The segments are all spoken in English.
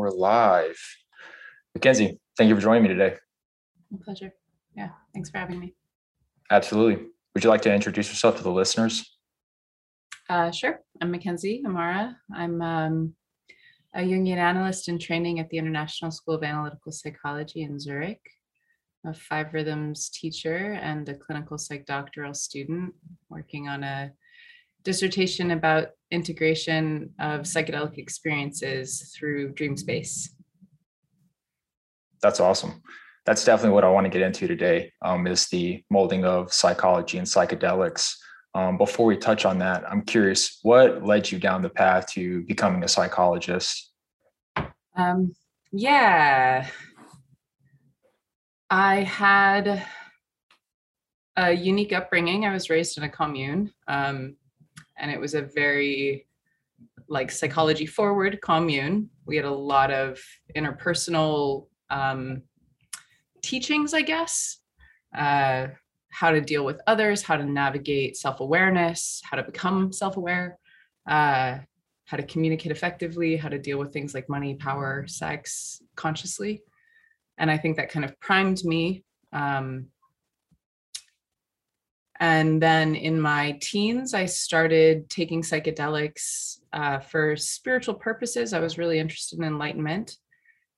we're live. Mackenzie, thank you for joining me today. My pleasure. Yeah, thanks for having me. Absolutely. Would you like to introduce yourself to the listeners? Uh, sure. I'm Mackenzie Amara. I'm um, a Jungian analyst in training at the International School of Analytical Psychology in Zurich, a five rhythms teacher, and a clinical psych doctoral student working on a dissertation about integration of psychedelic experiences through dream space. That's awesome. That's definitely what I want to get into today. Um, is the molding of psychology and psychedelics. Um, before we touch on that, I'm curious, what led you down the path to becoming a psychologist? Um, yeah, I had a unique upbringing. I was raised in a commune. Um, and it was a very like psychology forward commune. We had a lot of interpersonal um, teachings, I guess, uh, how to deal with others, how to navigate self awareness, how to become self aware, uh, how to communicate effectively, how to deal with things like money, power, sex consciously. And I think that kind of primed me um, and then in my teens, I started taking psychedelics uh, for spiritual purposes. I was really interested in enlightenment.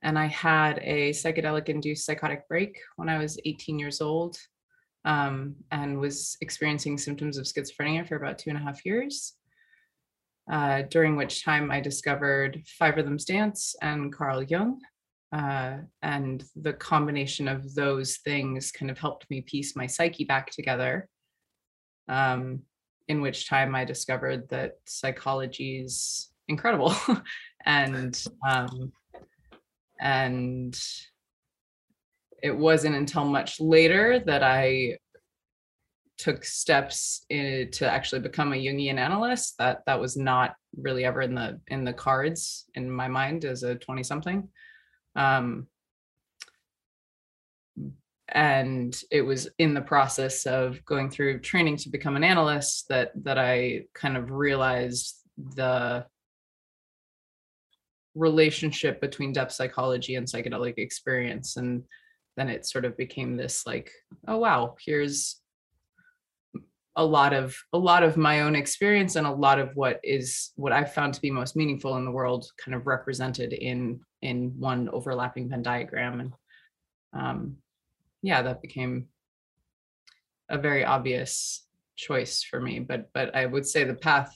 And I had a psychedelic induced psychotic break when I was 18 years old um, and was experiencing symptoms of schizophrenia for about two and a half years. Uh, during which time I discovered Five Rhythms Dance and Carl Jung. Uh, and the combination of those things kind of helped me piece my psyche back together um, in which time I discovered that psychology is incredible and um, and it wasn't until much later that I took steps in, to actually become a Jungian analyst. That that was not really ever in the in the cards in my mind as a 20 something. Um, and it was in the process of going through training to become an analyst that that I kind of realized the relationship between depth psychology and psychedelic experience. And then it sort of became this like oh wow here's a lot of a lot of my own experience and a lot of what is what I've found to be most meaningful in the world kind of represented in in one overlapping Venn diagram. And um, yeah, that became a very obvious choice for me. But but I would say the path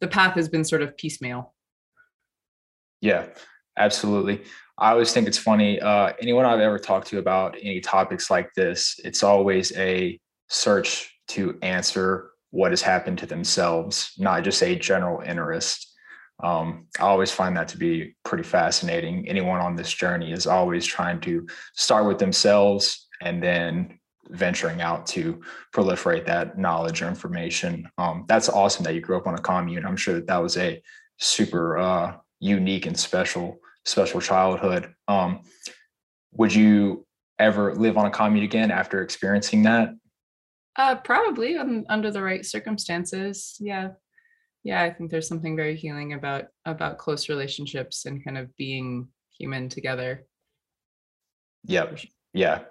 the path has been sort of piecemeal. Yeah, absolutely. I always think it's funny. Uh, anyone I've ever talked to about any topics like this, it's always a search to answer what has happened to themselves, not just a general interest. Um, I always find that to be pretty fascinating. Anyone on this journey is always trying to start with themselves and then venturing out to proliferate that knowledge or information. Um, that's awesome that you grew up on a commune. I'm sure that that was a super uh, unique and special special childhood. Um, would you ever live on a commune again after experiencing that? Uh, probably um, under the right circumstances. Yeah, yeah. I think there's something very healing about about close relationships and kind of being human together. Yep. Yeah,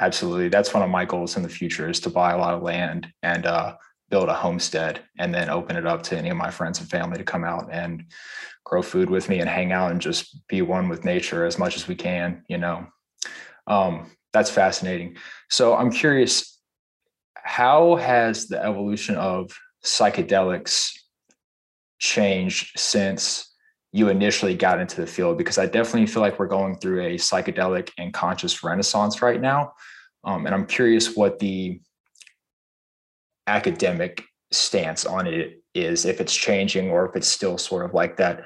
Absolutely. That's one of my goals in the future is to buy a lot of land and uh, build a homestead and then open it up to any of my friends and family to come out and grow food with me and hang out and just be one with nature as much as we can, you know. Um, that's fascinating. So I'm curious, how has the evolution of psychedelics changed since you initially got into the field because I definitely feel like we're going through a psychedelic and conscious renaissance right now. Um, and I'm curious what the academic stance on it is, if it's changing or if it's still sort of like that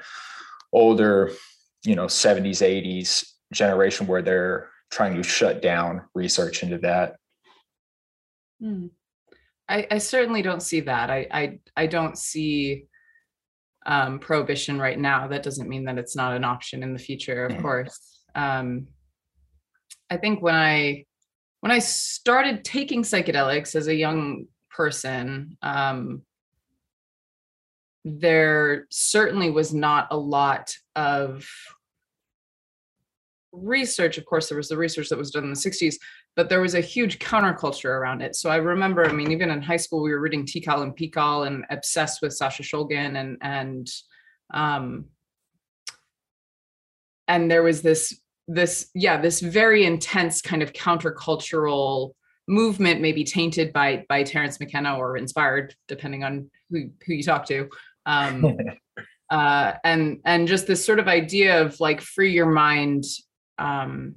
older, you know, 70s, 80s generation where they're trying to shut down research into that. Hmm. I, I certainly don't see that. I, I I don't see um, prohibition right now. That doesn't mean that it's not an option in the future, of mm. course. Um, I think when I when I started taking psychedelics as a young person, um, there certainly was not a lot of research, of course, there was the research that was done in the 60s, but there was a huge counterculture around it. So I remember, I mean, even in high school, we were reading TiHKAL and PiHKAL and obsessed with Sasha Shulgin and and um and there was this this yeah this very intense kind of countercultural movement maybe tainted by by Terence McKenna or inspired depending on who who you talk to. Um uh and and just this sort of idea of like free your mind um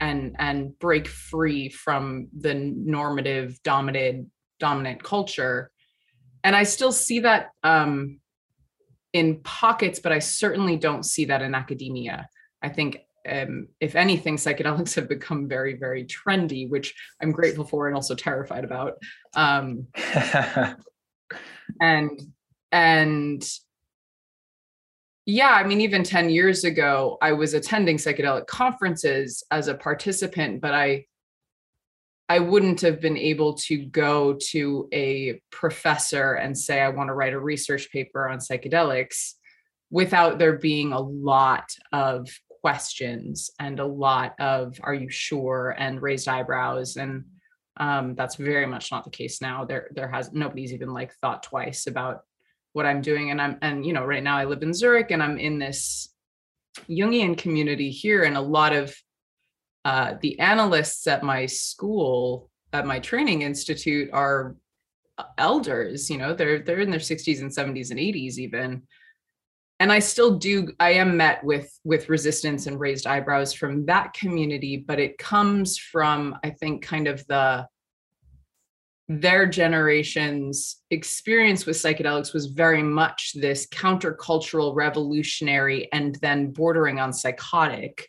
and and break free from the normative dominated dominant culture. And i still see that um in pockets but i certainly don't see that in academia. I think um, if anything, psychedelics have become very, very trendy, which I'm grateful for and also terrified about. Um, and and yeah, I mean, even 10 years ago, I was attending psychedelic conferences as a participant, but I I wouldn't have been able to go to a professor and say I want to write a research paper on psychedelics without there being a lot of questions and a lot of are you sure? and raised eyebrows and um, that's very much not the case now. There there has nobody's even like thought twice about what i'm doing and i'm and you know right now i live in zurich and i'm in this jungian community here and a lot of uh, the analysts at my school at my training institute are uh, elders you know they're they're in their 60s and 70s and 80s even and i still do i am met with with resistance and raised eyebrows from that community but it comes from i think kind of the their generation's experience with psychedelics was very much this countercultural revolutionary and then bordering on psychotic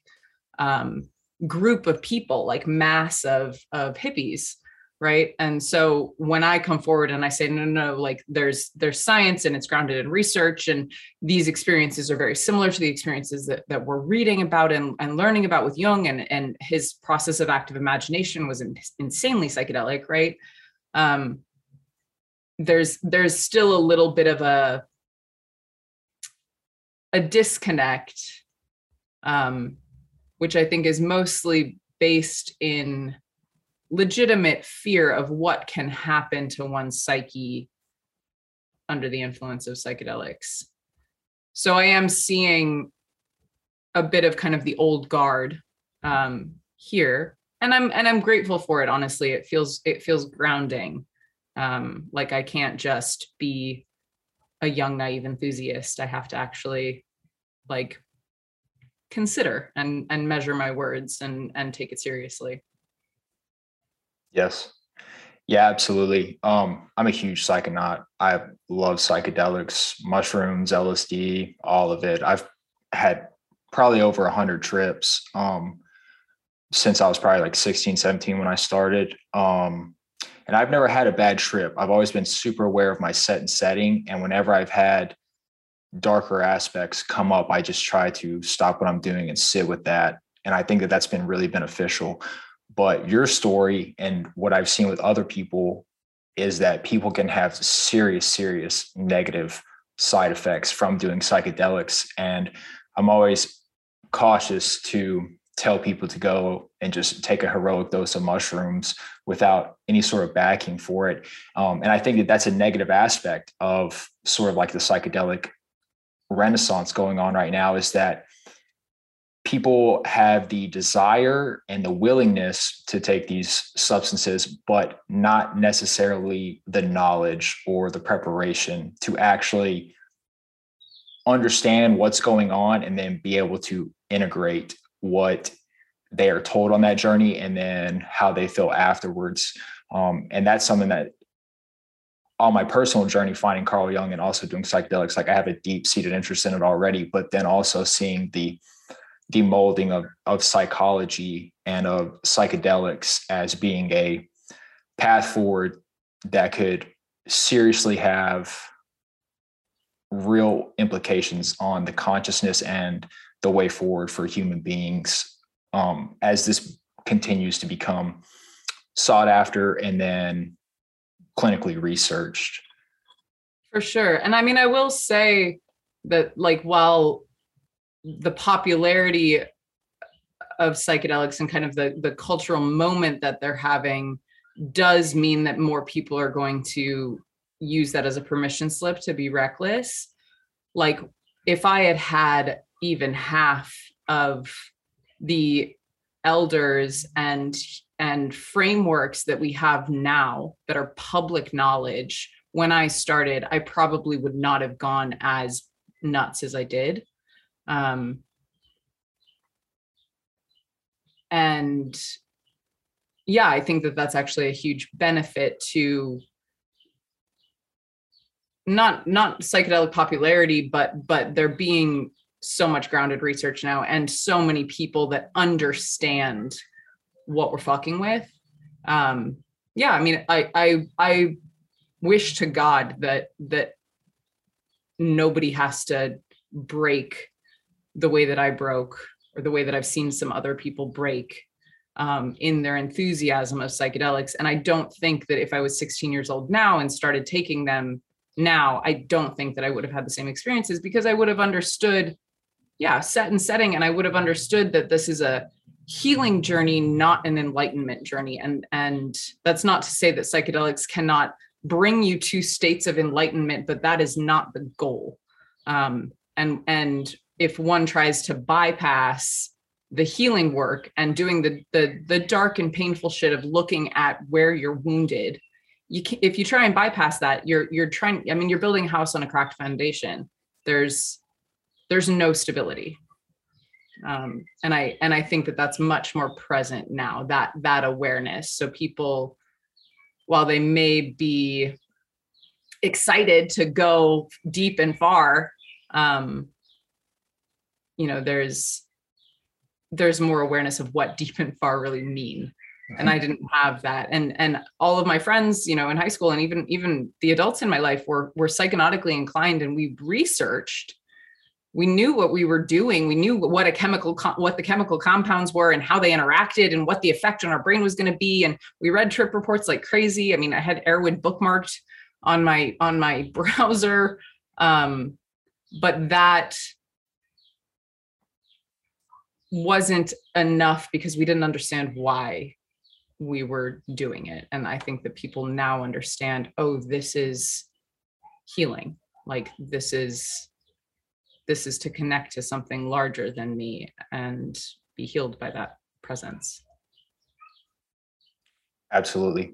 um, group of people like mass of of hippies right? And so when i come forward and i say no no no like there's there's science and it's grounded in research and these experiences are very similar to the experiences that, that we're reading about and, and learning about with jung and and his process of active imagination was in, insanely psychedelic right? Um there's there's still a little bit of a a disconnect um which i think is mostly based in legitimate fear of what can happen to one's psyche under the influence of psychedelics. So I am seeing a bit of kind of the old guard um, here, and I'm and I'm grateful for it. Honestly, it feels it feels grounding. Um, like I can't just be a young naive enthusiast. I have to actually like consider and and measure my words and and take it seriously. Yes. Yeah, absolutely. Um, I'm a huge psychonaut. I love psychedelics, mushrooms, LSD, all of it. I've had probably over a hundred trips um, since I was probably like 16, 17 when I started. Um, and I've never had a bad trip. I've always been super aware of my set and setting. And whenever I've had darker aspects come up, I just try to stop what I'm doing and sit with that. And I think that that's been really beneficial. But your story and what I've seen with other people is that people can have serious, serious negative side effects from doing psychedelics. And I'm always cautious to tell people to go and just take a heroic dose of mushrooms without any sort of backing for it. Um, and I think that that's a negative aspect of sort of like the psychedelic renaissance going on right now is that people have the desire and the willingness to take these substances, but not necessarily the knowledge or the preparation to actually understand what's going on and then be able to integrate what they are told on that journey and then how they feel afterwards. Um, and that's something that on my personal journey finding Carl Jung and also doing psychedelics, like I have a deep seated interest in it already, but then also seeing the demolding of, of psychology and of psychedelics as being a path forward that could seriously have real implications on the consciousness and the way forward for human beings um, as this continues to become sought after and then clinically researched. For sure. And I mean, I will say that, like, while the popularity of psychedelics and kind of the the cultural moment that they're having does mean that more people are going to use that as a permission slip to be reckless. Like if i had had even half of the elders and and frameworks that we have now that are public knowledge when i started i probably would not have gone as nuts as i did um, and yeah i think that that's actually a huge benefit to not not psychedelic popularity but but there being so much grounded research now and so many people that understand what we're fucking with. Um yeah i mean i i i wish to god that that nobody has to break the way that i broke or the way that i've seen some other people break um, in their enthusiasm of psychedelics. And i don't think that if i was 16 years old now and started taking them now i don't think that i would have had the same experiences because i would have understood yeah set and setting. And i would have understood that this is a healing journey not an enlightenment journey. And and that's not to say that psychedelics cannot bring you to states of enlightenment but that is not the goal. Um, and and if one tries to bypass the healing work and doing the the the dark and painful shit of looking at where you're wounded you can, if you try and bypass that you're you're trying i mean you're building a house on a cracked foundation. There's there's no stability. Um, and i and i think that that's much more present now that that awareness. So people while they may be excited to go deep and far um, you know there's there's more awareness of what deep and far really mean. And i didn't have that. And and all of my friends you know in high school and even even the adults in my life were were psychonautically inclined and we researched. We knew what we were doing. We knew what a chemical what the chemical compounds were and how they interacted and what the effect on our brain was going to be. And we read trip reports like crazy. I mean i had erowid bookmarked on my on my browser. Um but that wasn't enough because we didn't understand why we were doing it. And i think that people now understand oh this is healing. Like this is this is to connect to something larger than me and be healed by that presence. Absolutely.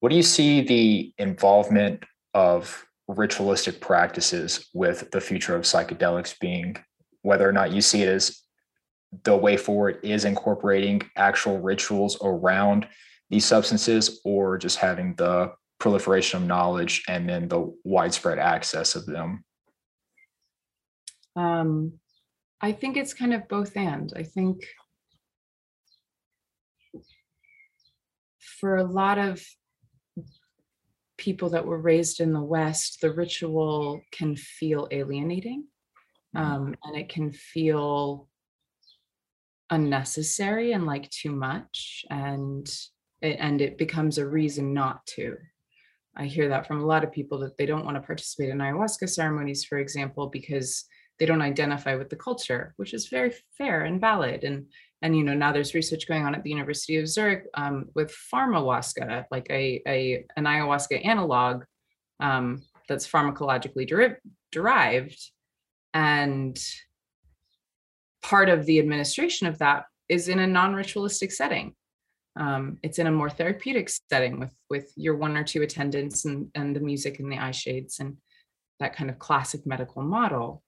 What do you see the involvement of ritualistic practices with the future of psychedelics being whether or not you see it as the way forward is incorporating actual rituals around these substances or just having the proliferation of knowledge and then the widespread access of them um, i think it's kind of both and i think for a lot of people that were raised in the west the ritual can feel alienating mm-hmm. um, and it can feel unnecessary and like too much and it, and it becomes a reason not to. I hear that from a lot of people that they don't want to participate in ayahuasca ceremonies for example because they don't identify with the culture which is very fair and valid and and you know now there's research going on at the university of zurich um, with pharmahuasca like a, a an ayahuasca analog um, that's pharmacologically deri- derived and part of the administration of that is in a non-ritualistic setting. Um, it's in a more therapeutic setting with with your one or two attendants and and the music and the eye shades and that kind of classic medical model.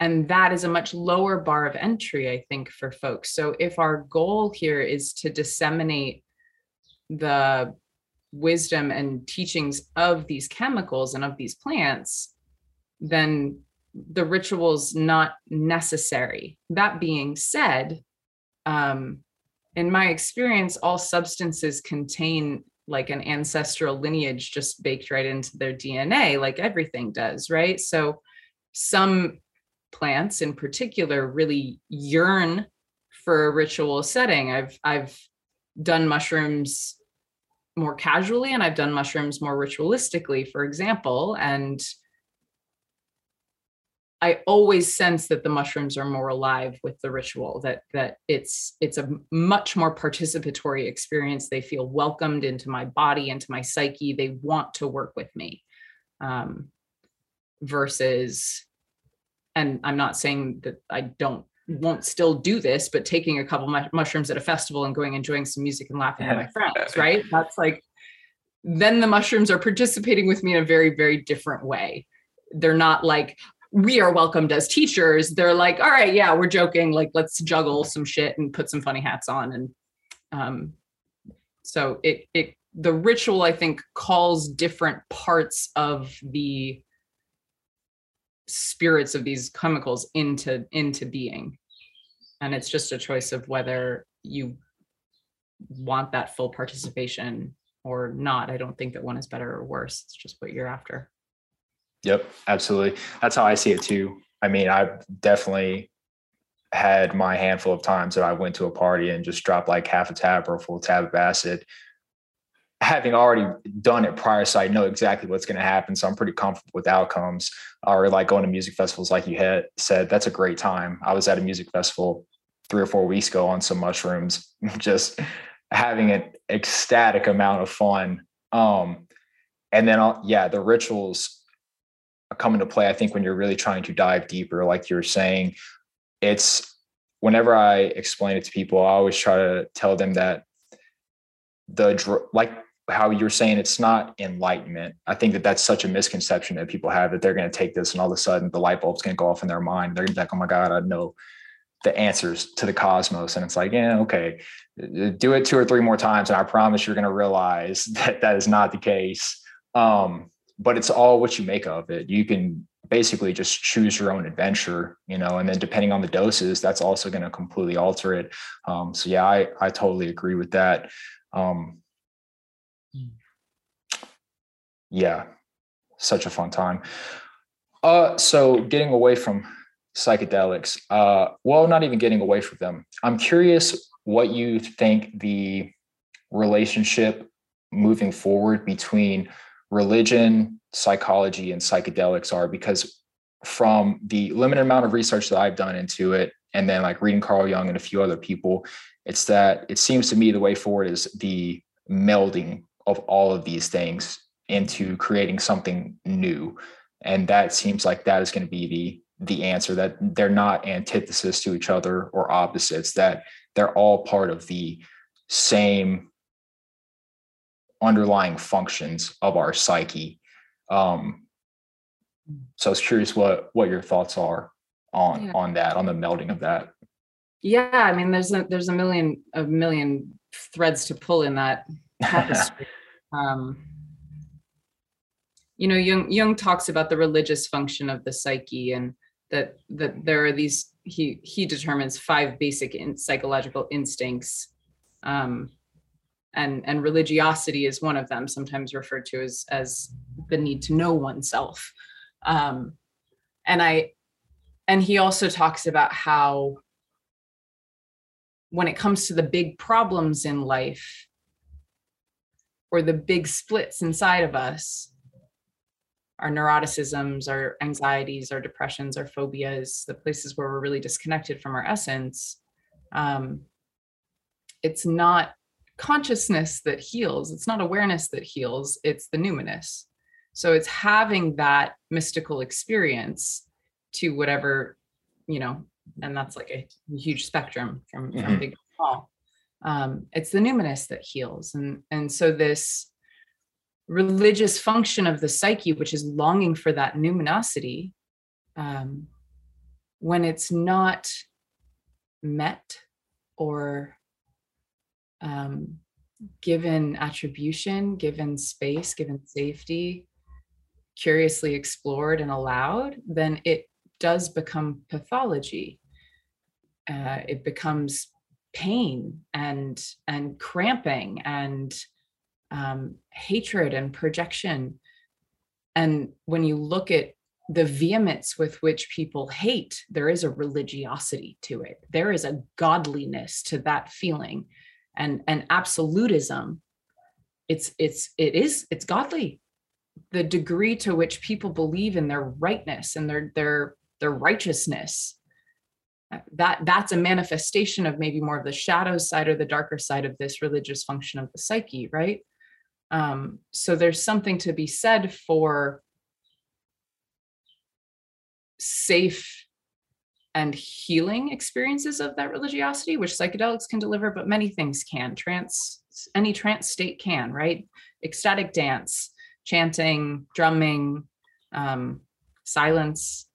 And that is a much lower bar of entry, I think, for folks. So if our goal here is to disseminate the wisdom and teachings of these chemicals and of these plants, then the ritual's not necessary. That being said, um, in my experience, all substances contain like an ancestral lineage just baked right into their DNA, like everything does, right? So some plants in particular really yearn for a ritual setting. I've I've done mushrooms more casually and I've done mushrooms more ritualistically, for example, and I always sense that the mushrooms are more alive with the ritual that that it's it's a much more participatory experience. They feel welcomed into my body into my psyche. They want to work with me um, versus and I'm not saying that I don't won't still do this but taking a couple mu- mushrooms at a festival and going enjoying some music and laughing with my friends right? That's like then the mushrooms are participating with me in a very very different way. They're not like we are welcomed as teachers they're like all right yeah we're joking like let's juggle some shit and put some funny hats on and um so it it the ritual i think calls different parts of the spirits of these chemicals into into being. And it's just a choice of whether you want that full participation or not. I don't think that one is better or worse. It's just what you're after Yep, absolutely. That's how I see it too. I mean, I've definitely had my handful of times that I went to a party and just dropped like half a tab or a full tab of acid. Having already done it prior, so I know exactly what's going to happen. So I'm pretty comfortable with outcomes. Or like going to music festivals, like you had said, that's a great time. I was at a music festival three or four weeks ago on some mushrooms, just having an ecstatic amount of fun. Um, and then, uh, yeah, the rituals come into play, I think, when you're really trying to dive deeper, like you're saying, it's whenever I explain it to people, I always try to tell them that the like how you're saying it's not enlightenment. I think that that's such a misconception that people have that they're going to take this and all of a sudden the light bulb's going to go off in their mind. They're going to be like, oh my God, I know the answers to the cosmos. And it's like, yeah, okay, do it two or three more times. And I promise you're going to realize that that is not the case. Um, but it's all what you make of it. You can basically just choose your own adventure, you know, and then depending on the doses, that's also going to completely alter it. Um, so yeah, I I totally agree with that. Um, yeah, such a fun time. Uh, so getting away from psychedelics, uh, well, not even getting away from them. I'm curious what you think the relationship moving forward between religion, psychology, and psychedelics are because from the limited amount of research that I've done into it, and then like reading Carl Jung and a few other people, it's that it seems to me the way forward is the melding of all of these things into creating something new. And that seems like that is going to be the the answer that they're not antithesis to each other or opposites, that they're all part of the same underlying functions of our psyche. Um, so I was curious what what your thoughts are on yeah. on that, on the melding of that. Yeah, I mean, there's a there's a million a million threads to pull in that tapestry. um, you know, Jung Jung talks about the religious function of the psyche, and that that there are these he he determines five basic in, psychological instincts. Um, and and religiosity is one of them sometimes referred to as as the need to know oneself. Um and i and he also talks about how when it comes to the big problems in life or the big splits inside of us our neuroticisms our anxieties our depressions our phobias the places where we're really disconnected from our essence um, it's not consciousness that heals. It's not awareness that heals, it's the numinous. So it's having that mystical experience to whatever, you know, and that's like a huge spectrum from, mm-hmm. big to small. Um, it's the numinous that heals. And, and so this religious function of the psyche, which is longing for that numinosity, um, when it's not met or um, given attribution, given space, given safety, curiously explored and allowed, then it does become pathology. Uh, it becomes pain and and cramping and um, hatred and projection. And when you look at the vehemence with which people hate, there is a religiosity to it. There is a godliness to that feeling and and absolutism it's it's it is it's godly. The degree to which people believe in their rightness and their their their righteousness that that's a manifestation of maybe more of the shadow side or the darker side of this religious function of the psyche right? Um, so there's something to be said for safe and healing experiences of that religiosity which psychedelics can deliver but many things can. Trance any trance state can right? Ecstatic dance chanting drumming um, silence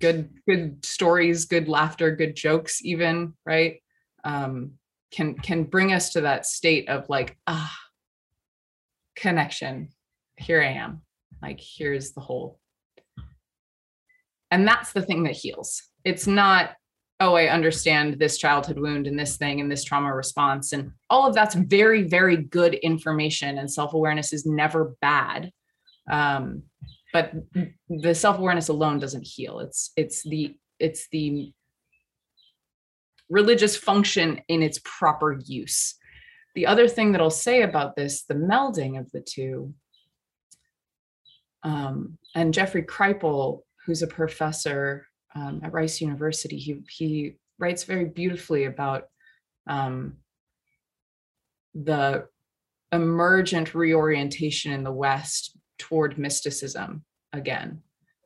good good stories good laughter good jokes even right? Um can can bring us to that state of like ah connection. Here i am. Like here's the whole and that's the thing that heals. It's not oh i understand this childhood wound and this thing and this trauma response and all of that's very very good information and self-awareness is never bad. Um but the self-awareness alone doesn't heal. It's it's the it's the religious function in its proper use. The other thing that i'll say about this the melding of the two um, and jeffrey kripal who's a professor um, at rice university he, he writes very beautifully about um, the emergent reorientation in the west toward mysticism again.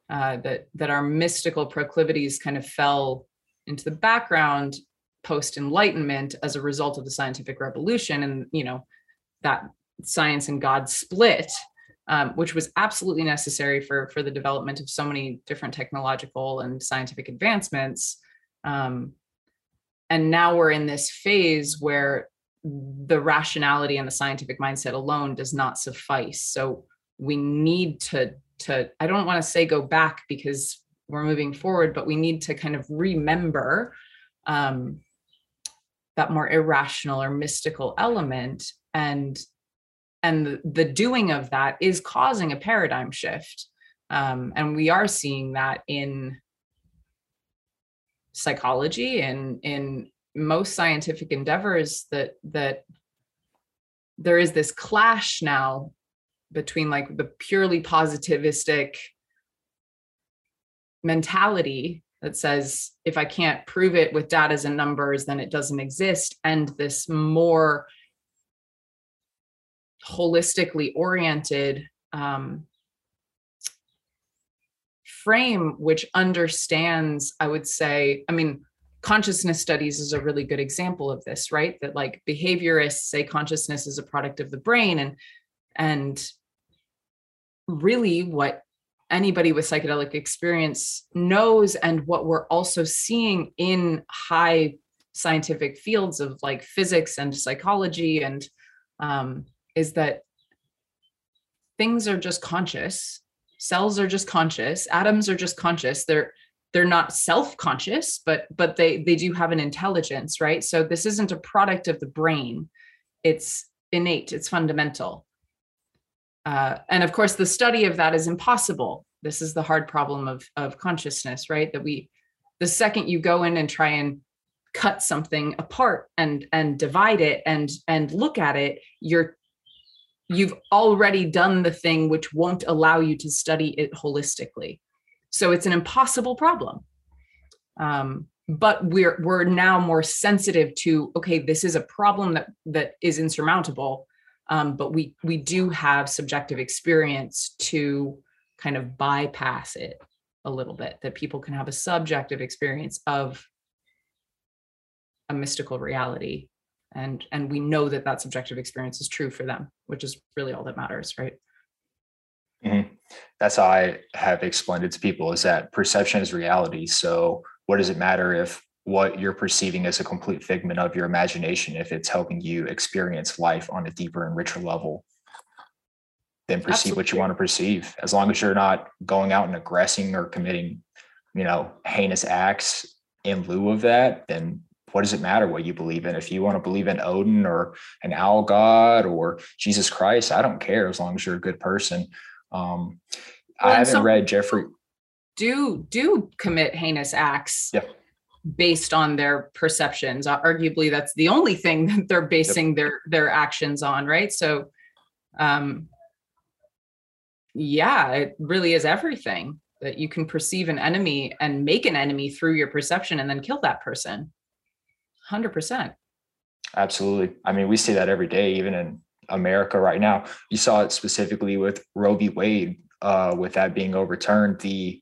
Uh, that that our mystical proclivities kind of fell into the background post enlightenment as a result of the scientific revolution and you know that science and god split um, which was absolutely necessary for for the development of so many different technological and scientific advancements. Um, and now we're in this phase where the rationality and the scientific mindset alone does not suffice. So we need to to i don't want to say go back because we're moving forward but we need to kind of remember um, that more irrational or mystical element and and the, doing of that is causing a paradigm shift. Um, and we are seeing that in psychology and in most scientific endeavors that that there is this clash now between like the purely positivistic mentality that says if I can't prove it with data and numbers, then it doesn't exist, and this more holistically oriented um, frame, which understands, I would say, I mean, consciousness studies is a really good example of this, right? That like behaviorists say consciousness is a product of the brain, and and really what anybody with psychedelic experience knows and what we're also seeing in high scientific fields of like physics and psychology and um, is that things are just conscious. Cells are just conscious. Atoms are just conscious. They're they're not self-conscious but but they they do have an intelligence right? So this isn't a product of the brain. It's innate. It's fundamental. Uh, and of course, the study of that is impossible. This is the hard problem of, of consciousness, right? That we, the second you go in and try and cut something apart and and divide it and and look at it, you're you've already done the thing which won't allow you to study it holistically. So it's an impossible problem. Um, but we're we're now more sensitive to okay, this is a problem that that is insurmountable um, but we we do have subjective experience to kind of bypass it a little bit that people can have a subjective experience of a mystical reality and and we know that that subjective experience is true for them which is really all that matters right mm-hmm. that's how i have explained it to people is that perception is reality so what does it matter if what you're perceiving as a complete figment of your imagination if it's helping you experience life on a deeper and richer level then perceive Absolutely. what you want to perceive as long as you're not going out and aggressing or committing you know heinous acts in lieu of that then what does it matter what you believe in? If you want to believe in odin or an owl god or jesus christ i don't care as long as you're a good person. Um, well, i haven't read jeffrey do do commit heinous acts yeah. based on their perceptions. Uh, arguably that's the only thing that they're basing yep. their their actions on right? So um yeah it really is everything that you can perceive an enemy and make an enemy through your perception and then kill that person 100% absolutely. I mean we see that every day even in america right now. You saw it specifically with roe v. Wade uh, with that being overturned. The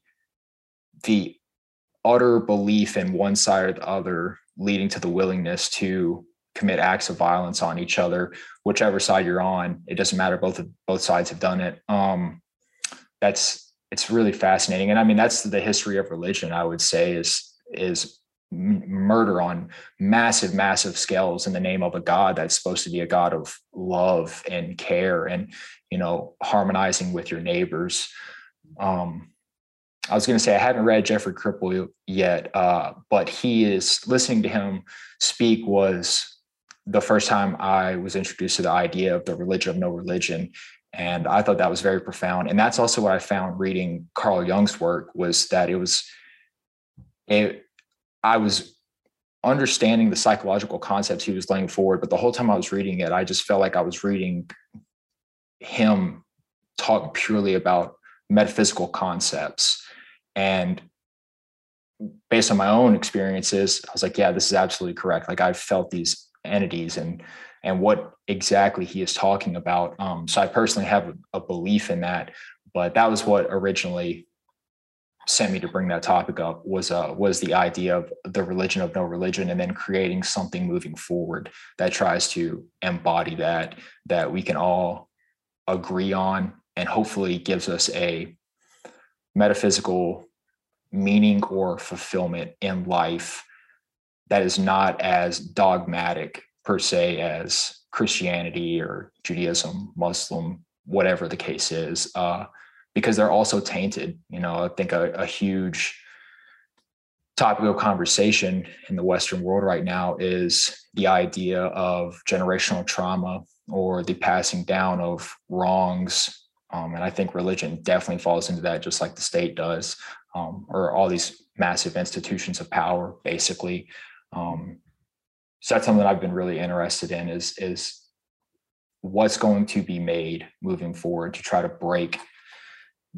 the utter belief in one side or the other leading to the willingness to commit acts of violence on each other whichever side you're on it doesn't matter. Both of both sides have done it. Um that's it's really fascinating. And i mean that's the history of religion i would say is is murder on massive massive scales in the name of a god that's supposed to be a god of love and care and you know harmonizing with your neighbors um I was going to say I haven't read Jeffrey Kripal yet, uh, but he is listening to him speak was the first time I was introduced to the idea of the religion of no religion, and I thought that was very profound. And that's also what I found reading Carl Jung's work was that it was, it, I was understanding the psychological concepts he was laying forward, but the whole time I was reading it, I just felt like I was reading him talk purely about metaphysical concepts and based on my own experiences, I was like, yeah, this is absolutely correct. Like I've felt these entities and and what exactly he is talking about. Um, so I personally have a, a belief in that, but that was what originally sent me to bring that topic up was uh was the idea of the religion of no religion and then creating something moving forward that tries to embody that that we can all agree on and hopefully gives us a metaphysical meaning or fulfillment in life that is not as dogmatic per se as Christianity or Judaism, Muslim, whatever the case is, uh, because they're also tainted. You know, I think a, a huge topic of conversation in the Western world right now is the idea of generational trauma or the passing down of wrongs. Um, and I think religion definitely falls into that, just like the state does um, or all these massive institutions of power, basically. Um, so that's something I've been really interested in is is what's going to be made moving forward to try to break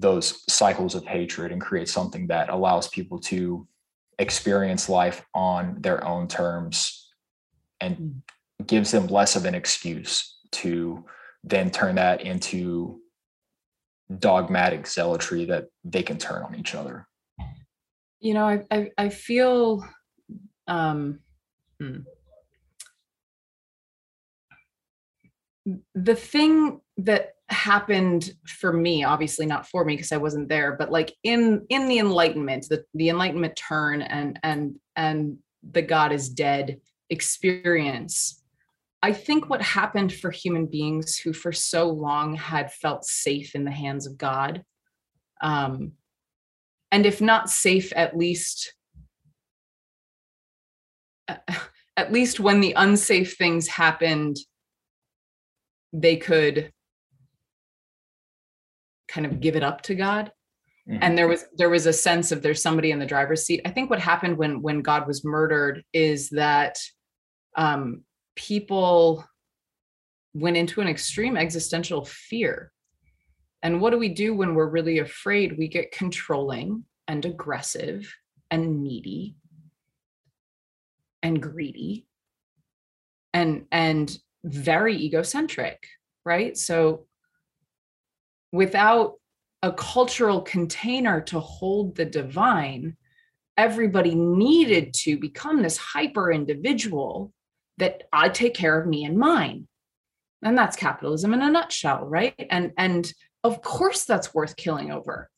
those cycles of hatred and create something that allows people to experience life on their own terms and hmm. gives them less of an excuse to then turn that into dogmatic zealotry that they can turn on each other you know i i, I feel um hmm. the thing that happened for me obviously not for me because i wasn't there but like in in the enlightenment the, the enlightenment turn and and and the god is dead experience i think what happened for human beings who for so long had felt safe in the hands of god um and if not safe at least at least when the unsafe things happened they could kind of give it up to god mm-hmm. and there was there was a sense of there's somebody in the driver's seat i think what happened when when god was murdered is that um people went into an extreme existential fear and what do we do when we're really afraid? We get controlling and aggressive and needy and greedy and and very egocentric, right? So without a cultural container to hold the divine, everybody needed to become this hyper individual that I take care of me and mine. And that's capitalism in a nutshell, right? And and of course that's worth killing over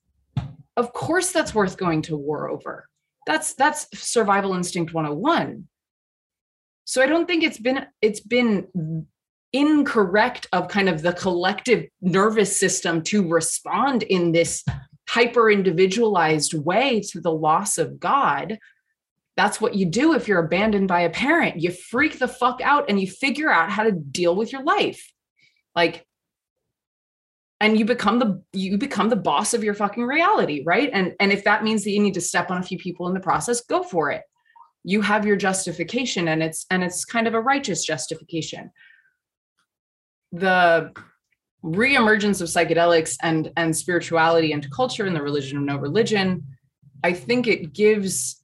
of course that's worth going to war over that's that's survival instinct 101 so i don't think it's been it's been incorrect of kind of the collective nervous system to respond in this hyper individualized way to the loss of god that's what you do if you're abandoned by a parent. You freak the fuck out and you figure out how to deal with your life. Like and you become the you become the boss of your fucking reality right? And and if that means that you need to step on a few people in the process go for it. You have your justification and it's and it's kind of a righteous justification the reemergence of psychedelics and and spirituality into culture and the religion of no religion i think it gives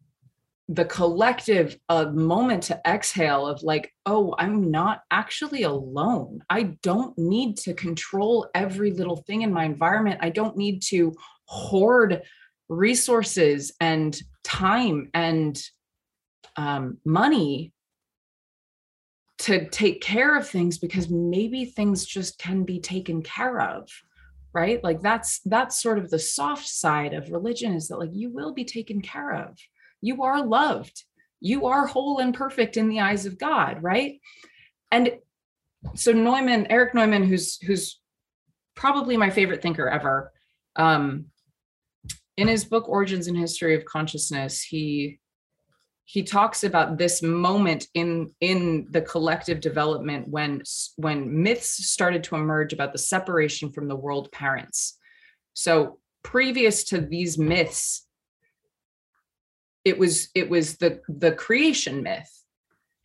the collective a moment to exhale of like oh i'm not actually alone. I don't need to control every little thing in my environment. I don't need to hoard resources and time and um, money to take care of things because maybe things just can be taken care of right? Like that's that's sort of the soft side of religion is that like you will be taken care of. You are loved. You are whole and perfect in the eyes of god right? And so neumann erich neumann who's who's probably my favorite thinker ever um in his book origins and history of consciousness he he talks about this moment in in the collective development when when myths started to emerge about the separation from the world parents. So previous to these myths it was it was the the creation myth.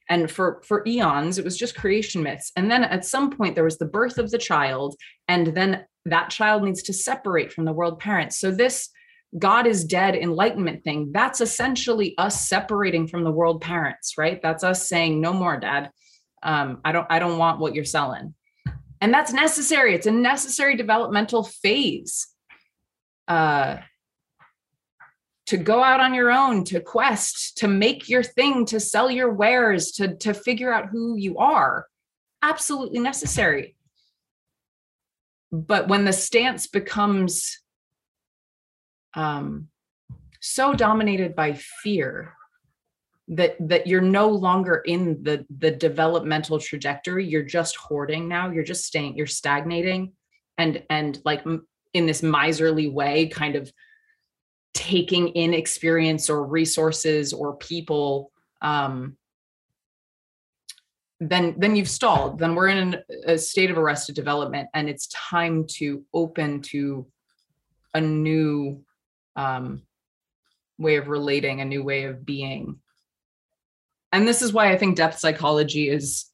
And for for eons it was just creation myths. And then at some point there was the birth of the child and then that child needs to separate from the world parents. So this God is dead enlightenment thing, that's essentially us separating from the world parents, right? That's us saying, no more, dad. Um, I don't, I don't want what you're selling. And that's necessary. It's a necessary developmental phase. Uh, to go out on your own, to quest, to make your thing, to sell your wares, to, to figure out who you are. Absolutely necessary. But when the stance becomes um, so dominated by fear that that you're no longer in the the developmental trajectory. You're just hoarding now. You're just staying you're stagnating. And and like in this miserly way kind of taking in experience or resources or people um then then you've stalled. Then we're in a state of arrested development and it's time to open to a new um, way of relating, a new way of being. And this is why I think depth psychology is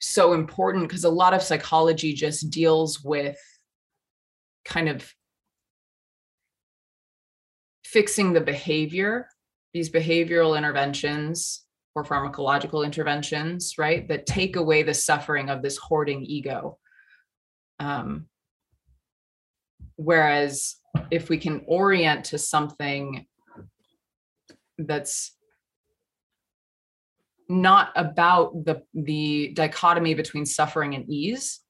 so important because a lot of psychology just deals with kind of fixing the behavior, these behavioral interventions or pharmacological interventions, right, that take away the suffering of this hoarding ego. Um, whereas if we can orient to something that's not about the the dichotomy between suffering and ease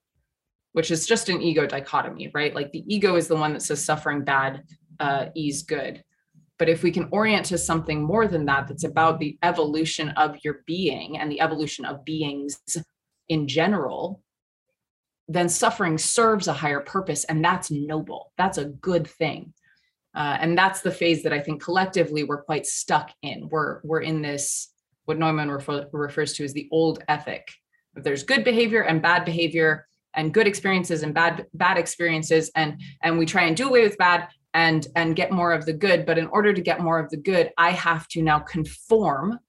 which is just an ego dichotomy right? Like the ego is the one that says suffering bad uh, ease good. But if we can orient to something more than that that's about the evolution of your being and the evolution of beings in general then suffering serves a higher purpose and that's noble. That's a good thing. Uh, and that's the phase that i think collectively we're quite stuck in. We're we're in this what neumann refer, refers to as the old ethic there's good behavior and bad behavior and good experiences and bad bad experiences and and we try and do away with bad and and get more of the good. But in order to get more of the good i have to now conform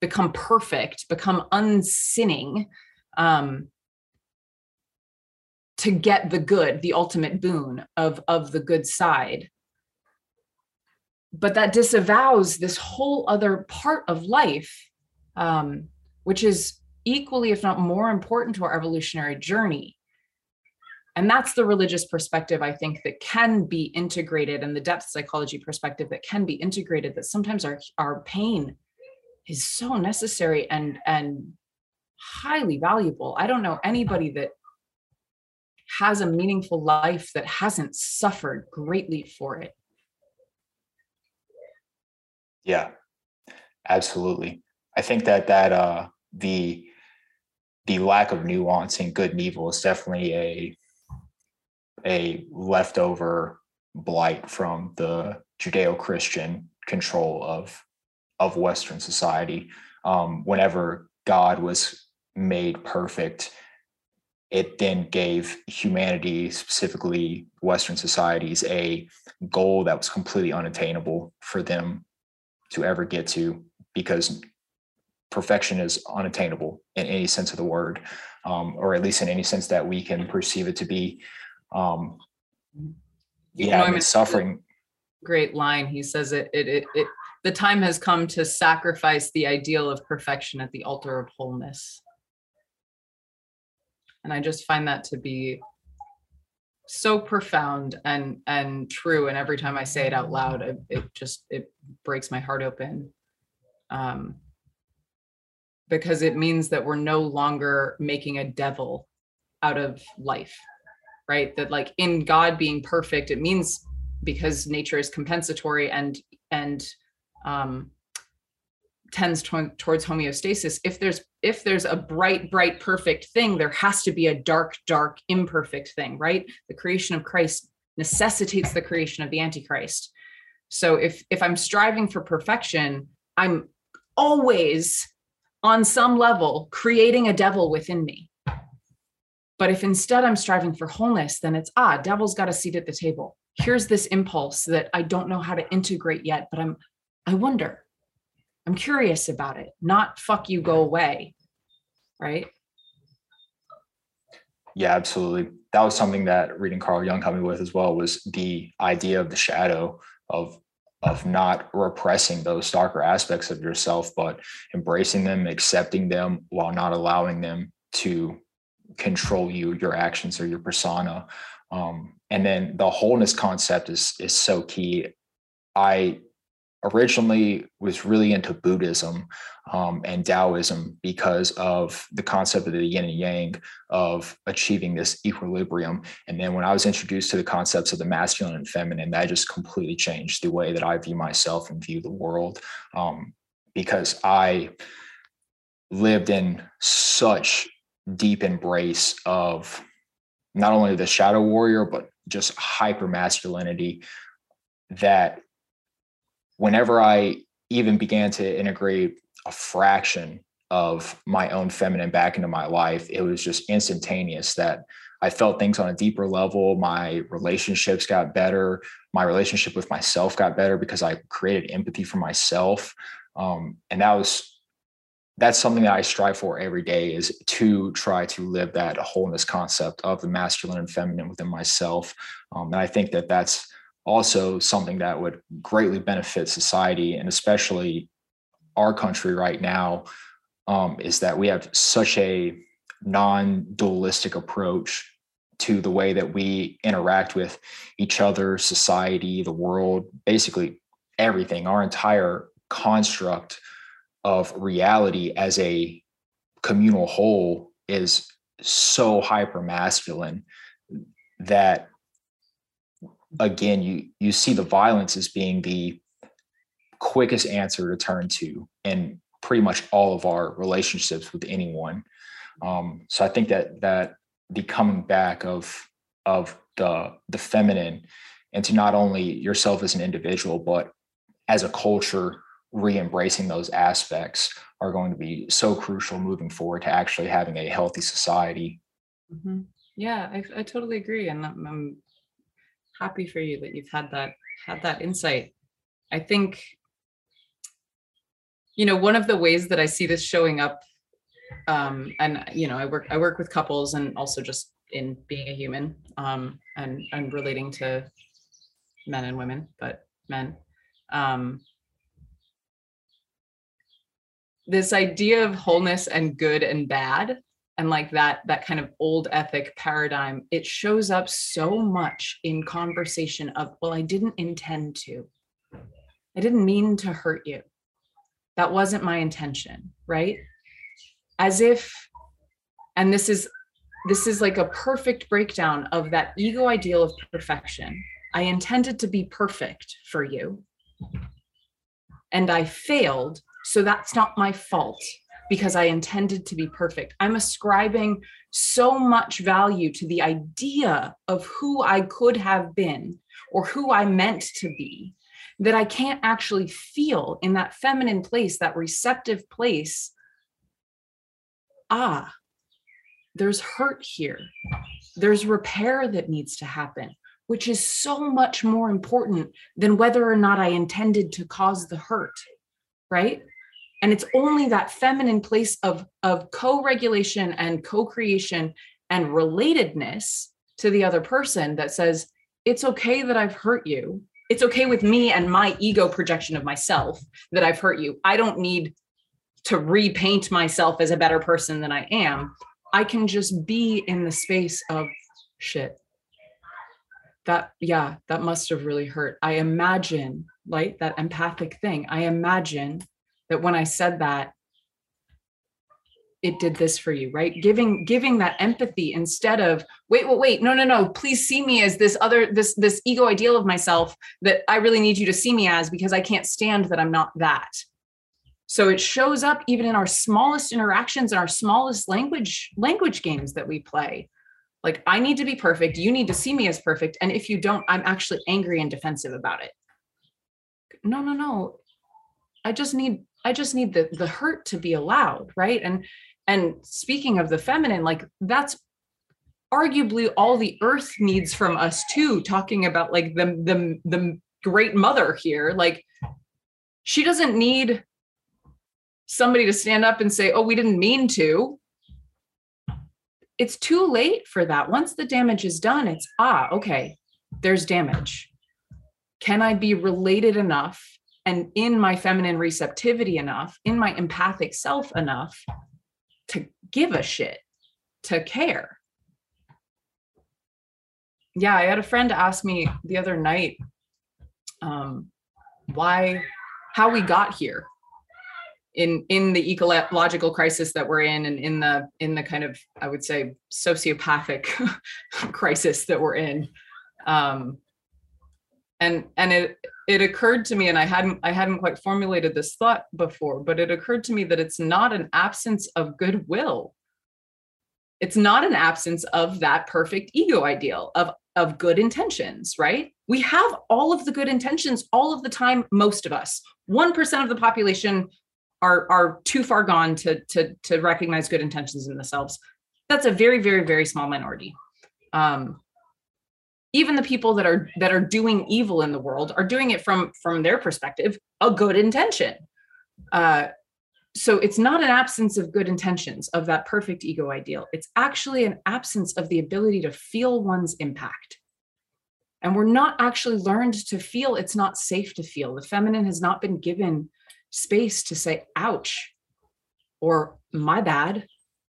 become perfect become unsinning um to get the good the ultimate boon of of the good side. But that disavows this whole other part of life um, which is equally if not more important to our evolutionary journey. And that's the religious perspective i think that can be integrated and the depth psychology perspective that can be integrated that sometimes our our pain is so necessary and and highly valuable. I don't know anybody that has a meaningful life that hasn't suffered greatly for it. Yeah, absolutely. I think that that uh, the the lack of nuance in good and evil is definitely a a leftover blight from the Judeo-Christian control of of Western society. Um, whenever God was made perfect, it then gave humanity, specifically Western societies, a goal that was completely unattainable for them to ever get to because perfection is unattainable in any sense of the word, um, or at least in any sense that we can perceive it to be. Um, yeah, I mean, suffering. Great line. He says it, it, it, it, the time has come to sacrifice the ideal of perfection at the altar of wholeness. And I just find that to be so profound and and true. And every time i say it out loud it, it just it breaks my heart open. Um because it means that we're no longer making a devil out of life right? That like in god being perfect it means because nature is compensatory and and um tends to, towards homeostasis if there's if there's a bright bright perfect thing there has to be a dark dark imperfect thing right? The creation of christ necessitates the creation of the antichrist. So if if i'm striving for perfection i'm always on some level creating a devil within me. But if instead i'm striving for wholeness then it's ah devil's got a seat at the table. Here's this impulse that i don't know how to integrate yet but i'm i wonder I'm curious about it, not fuck you, go away. Right. Yeah, absolutely. That was something that reading Carl Jung helped me with as well was the idea of the shadow of of not repressing those darker aspects of yourself, but embracing them, accepting them while not allowing them to control you, your actions or your persona. Um, and then the wholeness concept is is so key. I originally was really into Buddhism um, and Taoism because of the concept of the yin and yang of achieving this equilibrium. And then when I was introduced to the concepts of the masculine and feminine, that just completely changed the way that I view myself and view the world um, because I lived in such deep embrace of not only the shadow warrior, but just hyper masculinity that whenever I even began to integrate a fraction of my own feminine back into my life, it was just instantaneous that I felt things on a deeper level. My relationships got better. My relationship with myself got better because I created empathy for myself. Um, and that was that's something that I strive for every day is to try to live that wholeness concept of the masculine and feminine within myself. Um, and I think that that's also something that would greatly benefit society and especially our country right now um, is that we have such a non-dualistic approach to the way that we interact with each other society the world basically everything our entire construct of reality as a communal whole is so hyper masculine that again, you you see the violence as being the quickest answer to turn to in pretty much all of our relationships with anyone. Um, so I think that that the coming back of of the the feminine and to not only yourself as an individual, but as a culture, re-embracing those aspects are going to be so crucial moving forward to actually having a healthy society. Mm-hmm. Yeah, I, I, totally agree, and I'm, I'm happy for you that you've had that had that insight. I think you know one of the ways that I see this showing up um and you know I work I work with couples and also just in being a human um and and relating to men and women but men um this idea of wholeness and good and bad and like that that kind of old ethic paradigm it shows up so much in conversation of well i didn't intend to. I didn't mean to hurt you. That wasn't my intention right? As if and this is this is like a perfect breakdown of that ego ideal of perfection. I intended to be perfect for you and i failed so that's not my fault because I intended to be perfect. I'm ascribing so much value to the idea of who I could have been or who I meant to be that I can't actually feel in that feminine place, that receptive place. Ah, there's hurt here. There's repair that needs to happen, which is so much more important than whether or not I intended to cause the hurt, right? And it's only that feminine place of of co-regulation and co-creation and relatedness to the other person that says it's okay that i've hurt you. It's okay with me and my ego projection of myself that i've hurt you. I don't need to repaint myself as a better person than i am. I can just be in the space of shit. That yeah that must have really hurt. I imagine like that empathic thing. I imagine that when i said that it did this for you right? Giving giving that empathy instead of wait wait wait no no no please see me as this other this this ego ideal of myself that i really need you to see me as because i can't stand that i'm not that. So it shows up even in our smallest interactions and our smallest language language games that we play. Like i need to be perfect. You need to see me as perfect. And if you don't i'm actually angry and defensive about it. No no no. I just need i just need the the hurt to be allowed right and and speaking of the feminine like that's arguably all the earth needs from us too talking about like the the the great mother here like she doesn't need somebody to stand up and say oh we didn't mean to it's too late for that. Once the damage is done, it's ah, okay, there's damage. Can I be related enough and in my feminine receptivity enough, in my empathic self enough to give a shit, to care? Yeah, I had a friend ask me the other night um, why, how we got here in in the ecological crisis that we're in and in the in the kind of i would say sociopathic crisis that we're in um and and it it occurred to me and i hadn't i hadn't quite formulated this thought before but it occurred to me that it's not an absence of goodwill. It's not an absence of that perfect ego ideal of of good intentions right? We have all of the good intentions all of the time most of us. 1% of the population are are too far gone to to to recognize good intentions in themselves. That's a very very very small minority. Um, even the people that are that are doing evil in the world are doing it from from their perspective a good intention uh, so it's not an absence of good intentions of that perfect ego ideal it's actually an absence of the ability to feel one's impact and we're not actually learned to feel it's not safe to feel the feminine has not been given space to say, ouch, or my bad.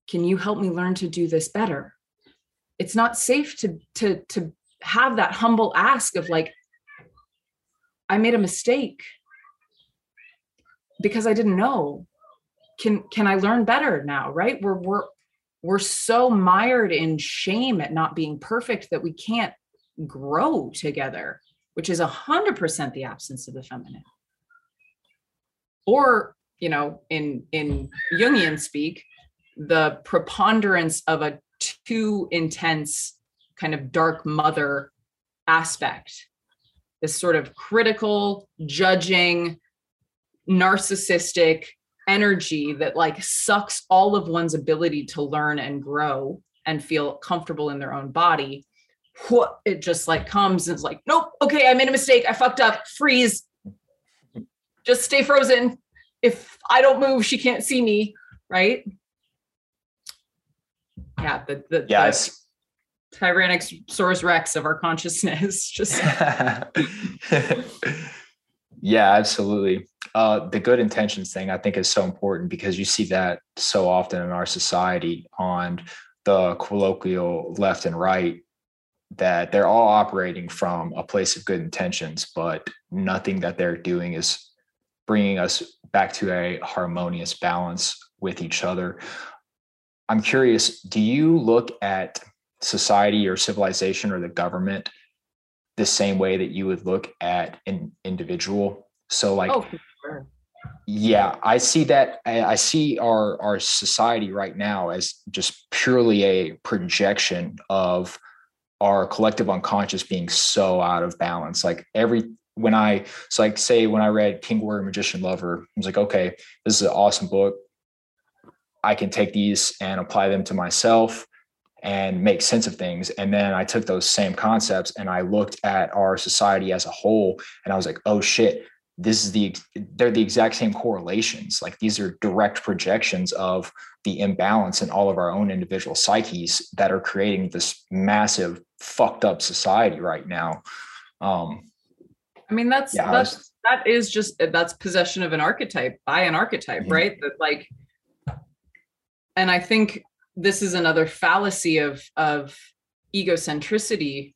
Can you help me learn to do this better? It's not safe to, to, to have that humble ask of like, I made a mistake because I didn't know. Can can I learn better now? Right? We're we're we're so mired in shame at not being perfect that we can't grow together, which is a hundred percent the absence of the feminine or you know in in jungian speak the preponderance of a too intense kind of dark mother aspect this sort of critical judging narcissistic energy that like sucks all of one's ability to learn and grow and feel comfortable in their own body it just like comes and it's like nope okay i made a mistake i fucked up freeze just stay frozen. If I don't move, she can't see me, right? Yeah, the the, yeah, the Tyrannosaurus Rex of our consciousness. Just yeah, absolutely. Uh, the good intentions thing I think is so important because you see that so often in our society on the colloquial left and right that they're all operating from a place of good intentions, but nothing that they're doing is bringing us back to a harmonious balance with each other. I'm curious, do you look at society or civilization or the government the same way that you would look at an individual? So like oh, sure. Yeah, I see that I see our our society right now as just purely a projection of our collective unconscious being so out of balance. Like every when I so like say when I read King Warrior Magician Lover, I was like, okay, this is an awesome book. I can take these and apply them to myself and make sense of things. And then I took those same concepts and I looked at our society as a whole and I was like, oh shit, this is the they're the exact same correlations like these are direct projections of the imbalance in all of our own individual psyches that are creating this massive fucked up society right now um i mean that's yeah, that's was, that is just that's possession of an archetype by an archetype mm-hmm. right that like and i think this is another fallacy of of egocentricity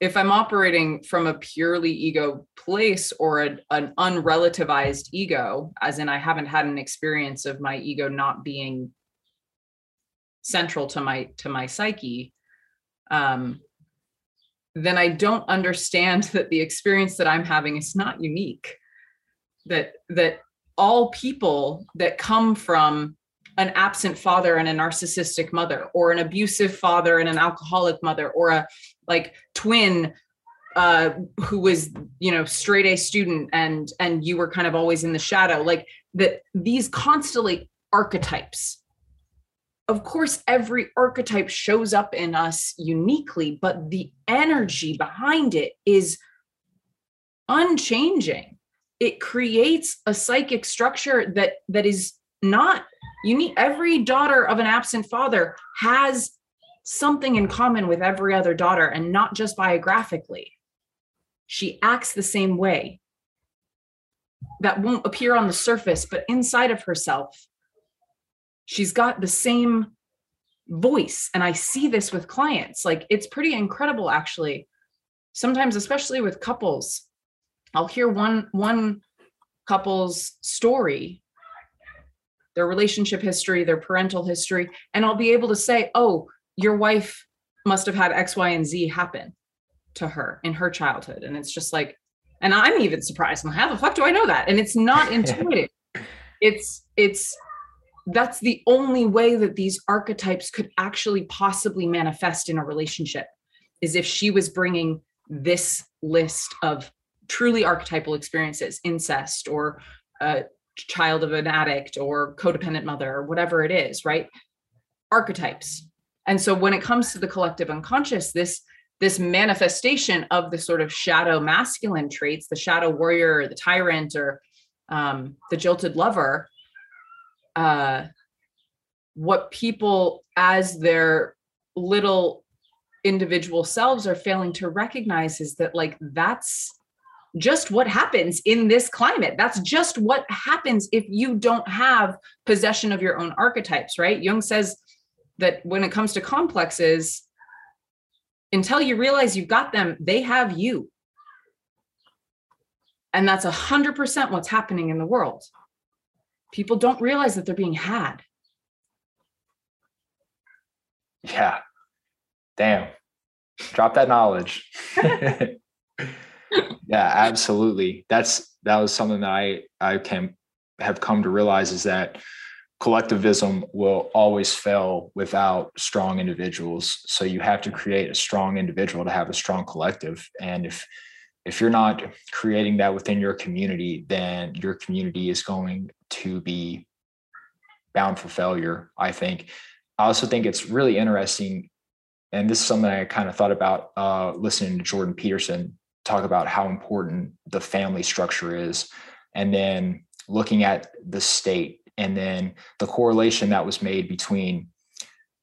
if I'm operating from a purely ego place or a, an unrelativized ego, as in I haven't had an experience of my ego not being central to my to my psyche, um, then I don't understand that the experience that I'm having is not unique. That that all people that come from an absent father and a narcissistic mother or an abusive father and an alcoholic mother or a like twin uh who was you know straight a student and and you were kind of always in the shadow. Like that these constantly archetypes. Of course every archetype shows up in us uniquely but the energy behind it is unchanging. It creates a psychic structure that that is not you need every daughter of an absent father has something in common with every other daughter and not just biographically. She acts the same way. That won't appear on the surface, but inside of herself, she's got the same voice. And I see this with clients. Like it's pretty incredible, actually. Sometimes, especially with couples, I'll hear one one couple's story their relationship history, their parental history, and I'll be able to say, oh, your wife must have had X, Y, and Z happen to her in her childhood. And it's just like, and I'm even surprised. I'm like, how the fuck do I know that? And it's not intuitive. it's, it's, that's the only way that these archetypes could actually possibly manifest in a relationship is if she was bringing this list of truly archetypal experiences incest or a child of an addict or codependent mother or whatever it is right? Archetypes. And so when it comes to the collective unconscious this this manifestation of the sort of shadow masculine traits the shadow warrior or the tyrant or um, the jilted lover uh, what people as their little individual selves are failing to recognize is that like that's just what happens in this climate. That's just what happens if you don't have possession of your own archetypes, right? Jung says that when it comes to complexes, until you realize you've got them, they have you. And that's a hundred percent what's happening in the world. People don't realize that they're being had. Yeah. Damn. Drop that knowledge. yeah, absolutely. That's that was something that I I can have come to realize is that collectivism will always fail without strong individuals. So you have to create a strong individual to have a strong collective. And if if you're not creating that within your community then your community is going to be bound for failure i think. I also think it's really interesting and this is something i kind of thought about uh, listening to jordan peterson talk about how important the family structure is and then looking at the state and then the correlation that was made between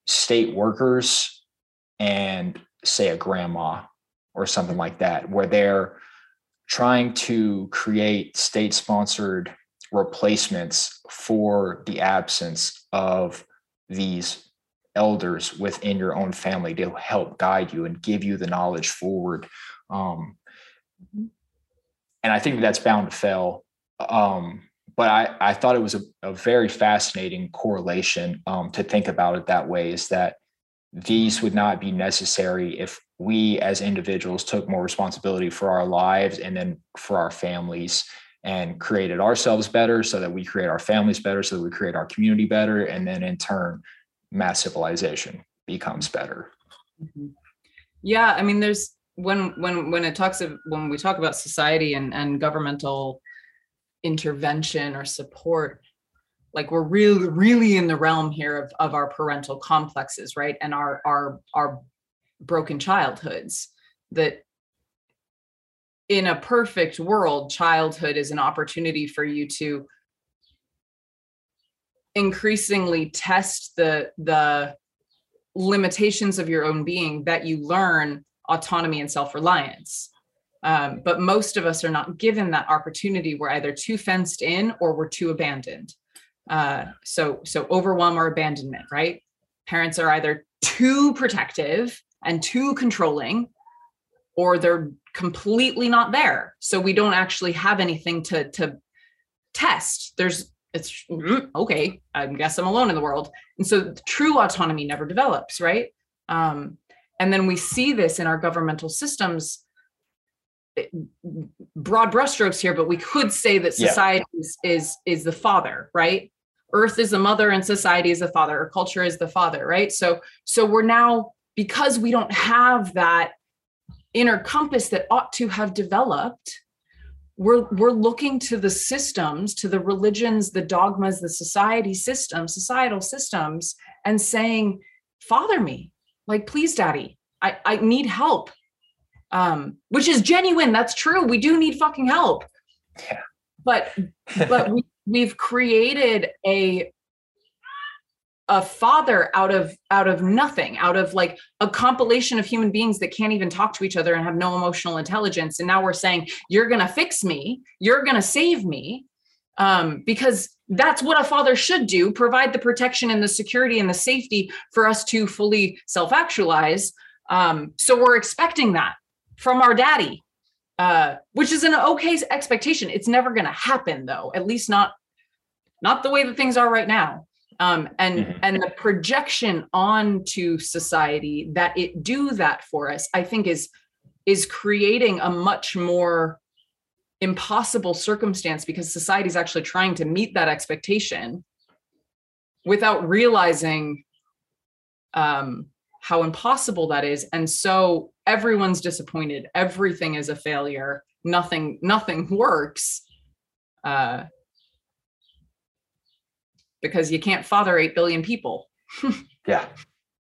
state workers and say a grandma or something like that where they're trying to create state sponsored replacements for the absence of these elders within your own family to help guide you and give you the knowledge forward um. And i think that's bound to fail um, but I, I thought it was a, a very fascinating correlation um, to think about it that way is that these would not be necessary if we as individuals took more responsibility for our lives and then for our families and created ourselves better so that we create our families better so that we create our community better and then in turn mass civilization becomes better mm-hmm. yeah i mean there's when when when it talks of when we talk about society and and governmental intervention or support like we're really really in the realm here of, of our parental complexes right? And our our our broken childhoods that in a perfect world, childhood is an opportunity for you to increasingly test the the limitations of your own being that you learn autonomy and self-reliance. Um, but most of us are not given that opportunity. We're either too fenced in or we're too abandoned. Uh, so so overwhelm or abandonment right? Parents are either too protective and too controlling or they're completely not there. So we don't actually have anything to to test. There's it's mm, okay i guess i'm alone in the world. And so true autonomy never develops right? Um, and then we see this in our governmental systems eh, broad brushstrokes here but we could say that society yeah. is, is is the father right earth is the mother and society is the father or culture is the father right so so we're now because we don't have that inner compass that ought to have developed we're we're looking to the systems to the religions the dogmas the society systems societal systems and saying father me like please daddy i i need help. Um which is genuine that's true we do need fucking help. Yeah. But but we, we've created a a father out of out of nothing out of like a compilation of human beings that can't even talk to each other and have no emotional intelligence and now we're saying you're going to fix me you're going to save me um, because that's what a father should do provide the protection and the security and the safety for us to fully self-actualize. Um, so we're expecting that from our daddy uh, which is an okay expectation. It's never going to happen though at least not not the way that things are right now. Um, and mm-hmm. and the projection onto society that it do that for us i think is is creating a much more impossible circumstance because society is actually trying to meet that expectation without realizing um, how impossible that is and so everyone's disappointed everything is a failure nothing nothing works uh, because you can't father 8 billion people. yeah,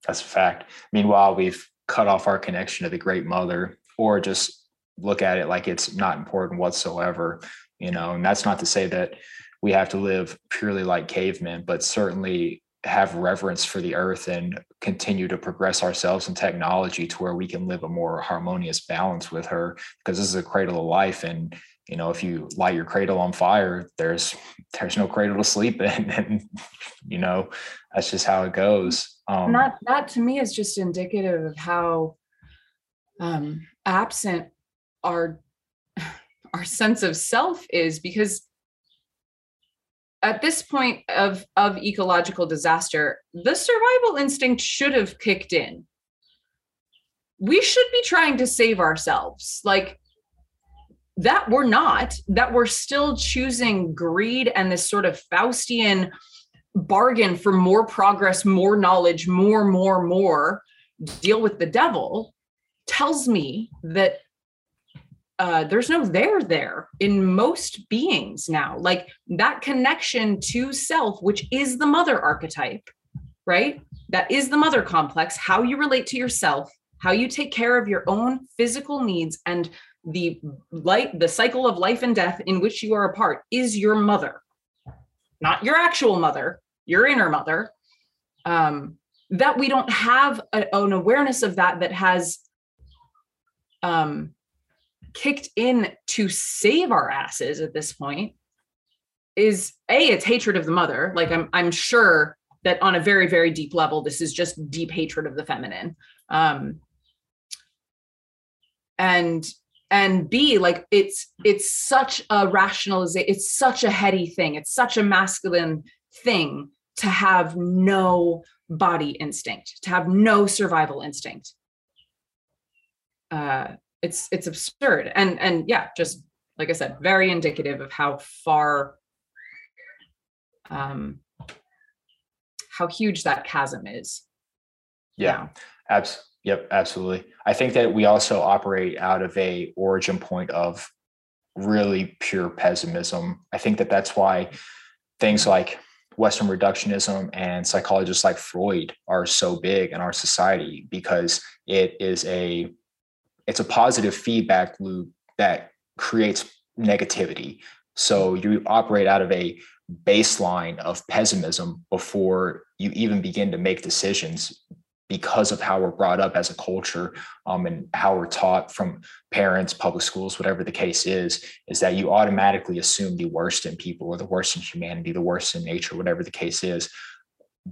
that's a fact. Meanwhile, we've cut off our connection to the great mother or just look at it like it's not important whatsoever, you know, and that's not to say that we have to live purely like cavemen, but certainly have reverence for the earth and continue to progress ourselves in technology to where we can live a more harmonious balance with her because this is a cradle of life and you know if you light your cradle on fire there's there's no cradle to sleep in and you know that's just how it goes. Um that that to me is just indicative of how um absent our our sense of self is because at this point of of ecological disaster the survival instinct should have kicked in. We should be trying to save ourselves. Like that we're not, that we're still choosing greed and this sort of Faustian bargain for more progress, more knowledge, more, more, more, deal with the devil, tells me that uh, there's no there there in most beings now. Like that connection to self, which is the mother archetype, right? That is the mother complex, how you relate to yourself, how you take care of your own physical needs and the light the cycle of life and death in which you are a part is your mother not your actual mother your inner mother um, that we don't have a, an awareness of that that has um, kicked in to save our asses at this point is a it's hatred of the mother. Like i'm i'm sure that on a very very deep level this is just deep hatred of the feminine. Um and and b like it's it's such a rationalization it's such a heady thing. It's such a masculine thing to have no body instinct to have no survival instinct. Uh it's it's absurd and and yeah just like i said very indicative of how far um how huge that chasm is yeah, yeah. Abs- Yep, absolutely. I think that we also operate out of a origin point of really pure pessimism. I think that that's why things like Western reductionism and psychologists like Freud are so big in our society because it is a it's a positive feedback loop that creates negativity. So you operate out of a baseline of pessimism before you even begin to make decisions because of how we're brought up as a culture um, and how we're taught from parents, public schools, whatever the case is, is that you automatically assume the worst in people or the worst in humanity, the worst in nature, whatever the case is,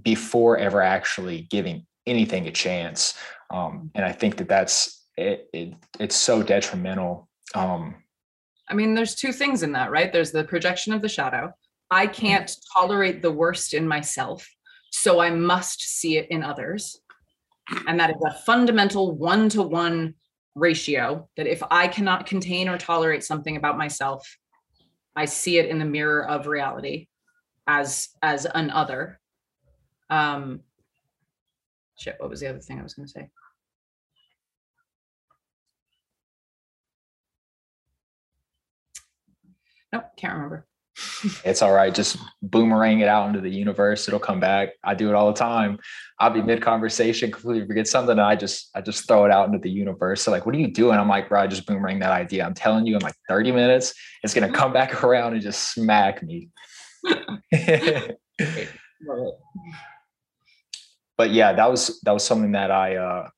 before ever actually giving anything a chance. Um, and I think that that's it, it it's so detrimental. Um, I mean, there's two things in that, right? There's the projection of the shadow. I can't tolerate the worst in myself, so I must see it in others. And that is a fundamental one to one ratio that if I cannot contain or tolerate something about myself, I see it in the mirror of reality as as an other. Um shit, what was the other thing I was gonna say? Nope, can't remember. it's all right. Just boomerang it out into the universe. It'll come back. I do it all the time. I'll be mid conversation, completely forget something. And I just, I just throw it out into the universe. So like, what are you doing? I'm like, bro, I just boomerang that idea. I'm telling you in like 30 minutes, it's going to come back around and just smack me. but yeah, that was, that was something that I, uh,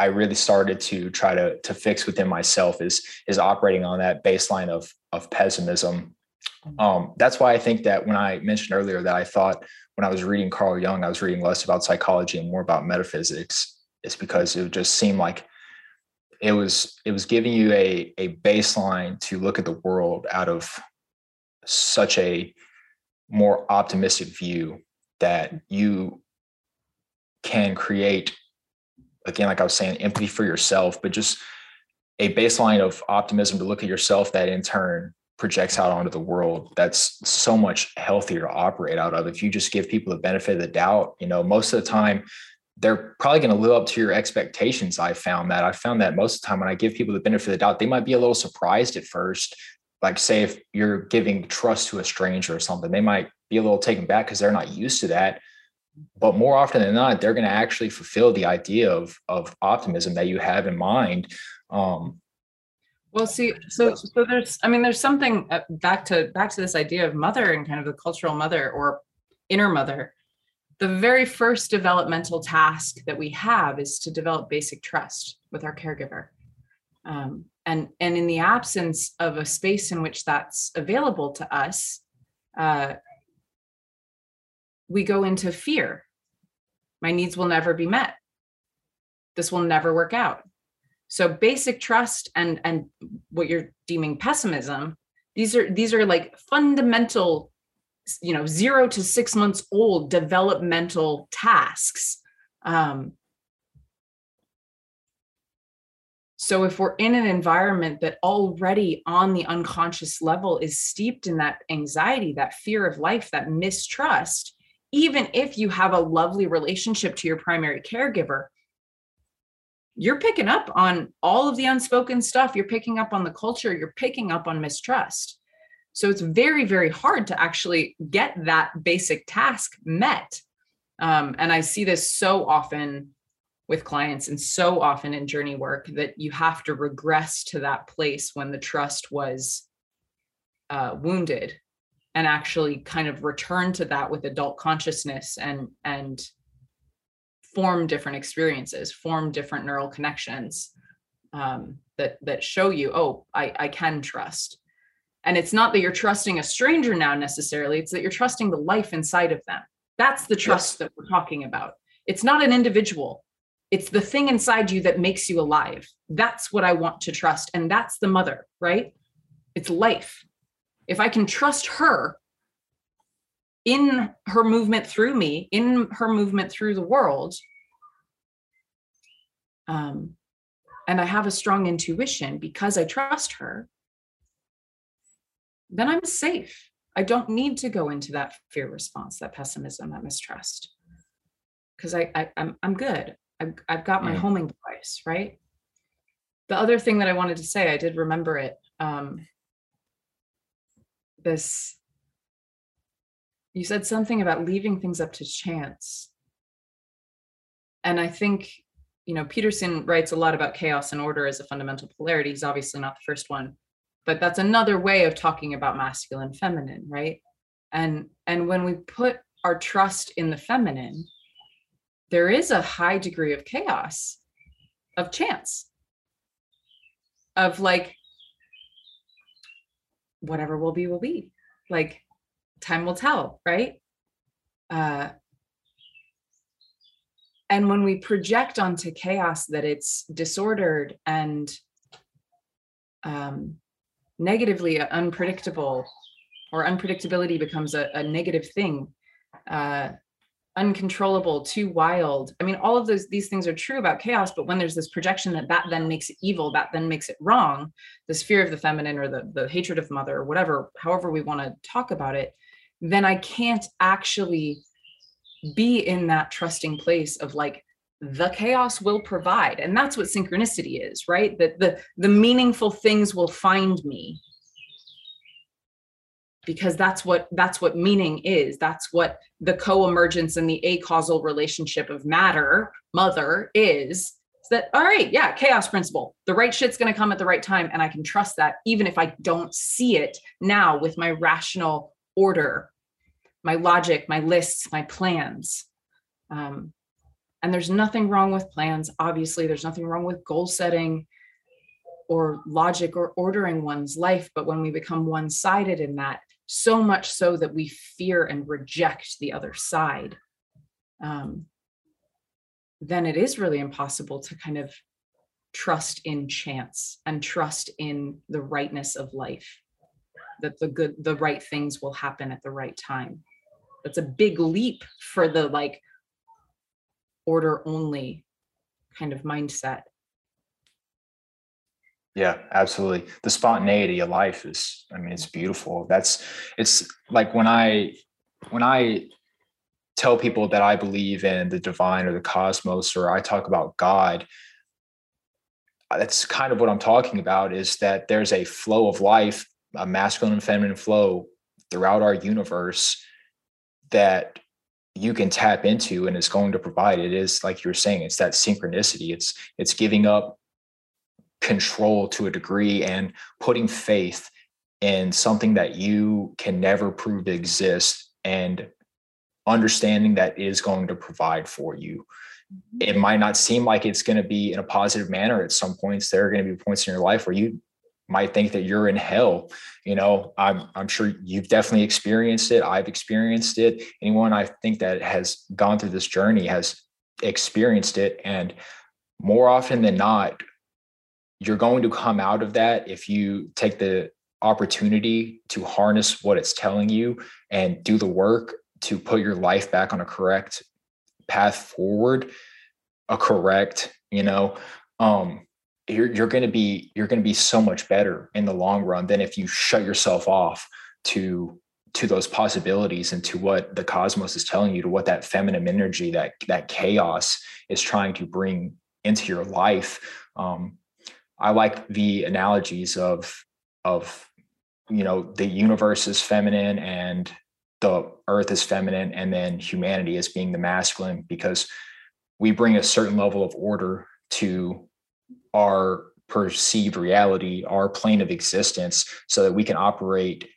I really started to try to to fix within myself is is operating on that baseline of of pessimism Mm-hmm. Um, that's why I think that when I mentioned earlier that I thought when I was reading Carl Jung, I was reading less about psychology and more about metaphysics, is because it just seemed like it was it was giving you a a baseline to look at the world out of such a more optimistic view that you can create again like i was saying empathy for yourself but just a baseline of optimism to look at yourself that in turn projects out onto the world that's so much healthier to operate out of. If you just give people the benefit of the doubt you know most of the time they're probably going to live up to your expectations i found that. I found that most of the time when i give people the benefit of the doubt they might be a little surprised at first. Like say if you're giving trust to a stranger or something they might be a little taken back because they're not used to that but more often than not they're going to actually fulfill the idea of of optimism that you have in mind um, well, see, so so there's, I mean, there's something uh, back to back to this idea of mother and kind of the cultural mother or inner mother. The very first developmental task that we have is to develop basic trust with our caregiver. Um, and and in the absence of a space in which that's available to us, uh, we go into fear. My needs will never be met. This will never work out so basic trust and and what you're deeming pessimism these are these are like fundamental you know 0 to 6 months old developmental tasks um so if we're in an environment that already on the unconscious level is steeped in that anxiety that fear of life that mistrust even if you have a lovely relationship to your primary caregiver you're picking up on all of the unspoken stuff. You're picking up on the culture. You're picking up on mistrust. So it's very, very hard to actually get that basic task met. Um, and I see this so often with clients and so often in journey work that you have to regress to that place when the trust was uh, wounded and actually kind of return to that with adult consciousness and and form different experiences, form different neural connections um, that that show you, oh, I, I can trust. And it's not that you're trusting a stranger now necessarily; it's that you're trusting the life inside of them. That's the trust yes. that we're talking about. It's not an individual. It's the thing inside you that makes you alive. That's what I want to trust. And that's the mother, right? It's life. If I can trust her in her movement through me, in her movement through the world. Um, and I have a strong intuition because I trust her, then I'm safe. I don't need to go into that fear response, that pessimism, that mistrust, because I, I am I'm, I'm good. I've, I've got my homing device, right? The other thing that I wanted to say, I did remember it. Um, this you said something about leaving things up to chance and i think you know, Peterson writes a lot about chaos and order as a fundamental polarity. He's obviously not the first one, but that's another way of talking about masculine feminine, right? And and when we put our trust in the feminine, there is a high degree of chaos, of chance, of like whatever will be will be. Like time will tell, right? Uh and when we project onto chaos that it's disordered and um, negatively unpredictable or unpredictability becomes a, a negative thing uh, uncontrollable too wild. I mean all of those these things are true about chaos but when there's this projection that that then makes it evil that then makes it wrong this fear of the feminine or the, the hatred of mother or whatever however we want to talk about it then i can't actually be in that trusting place of like the chaos will provide. And that's what synchronicity is right? That the the meaningful things will find me because that's what that's what meaning is that's what the co-emergence and the acausal relationship of matter mother is that all right yeah chaos principle the right shit's going to come at the right time and i can trust that even if i don't see it now with my rational order my logic, my lists, my plans. Um, and there's nothing wrong with plans. Obviously, there's nothing wrong with goal setting or logic or ordering one's life. But when we become one sided in that, so much so that we fear and reject the other side, um, then it is really impossible to kind of trust in chance and trust in the rightness of life that the good the right things will happen at the right time. That's a big leap for the like order only kind of mindset yeah absolutely. The spontaneity of life is i mean it's beautiful. That's it's like when i when i tell people that i believe in the divine or the cosmos or i talk about god uh, that's kind of what i'm talking about is that there's a flow of life a masculine and feminine flow throughout our universe that you can tap into and it's going to provide. It is like you're saying it's that synchronicity. It's it's giving up control to a degree and putting faith in something that you can never prove to exist and understanding that is going to provide for you mm-hmm. it might not seem like it's going to be in a positive manner at some points there are going to be points in your life where you might think that you're in hell. You know, I'm I'm sure you've definitely experienced it. I've experienced it. Anyone I think that has gone through this journey has experienced it. And more often than not, you're going to come out of that if you take the opportunity to harness what it's telling you and do the work to put your life back on a correct path forward, a correct, you know, um, you're you're going to be you're going to be so much better in the long run than if you shut yourself off to to those possibilities and to what the cosmos is telling you to what that feminine energy that that chaos is trying to bring into your life. Um, i like the analogies of of you know the universe is feminine and the earth is feminine and then humanity is being the masculine because we bring a certain level of order to our perceived reality, our plane of existence, so that we can operate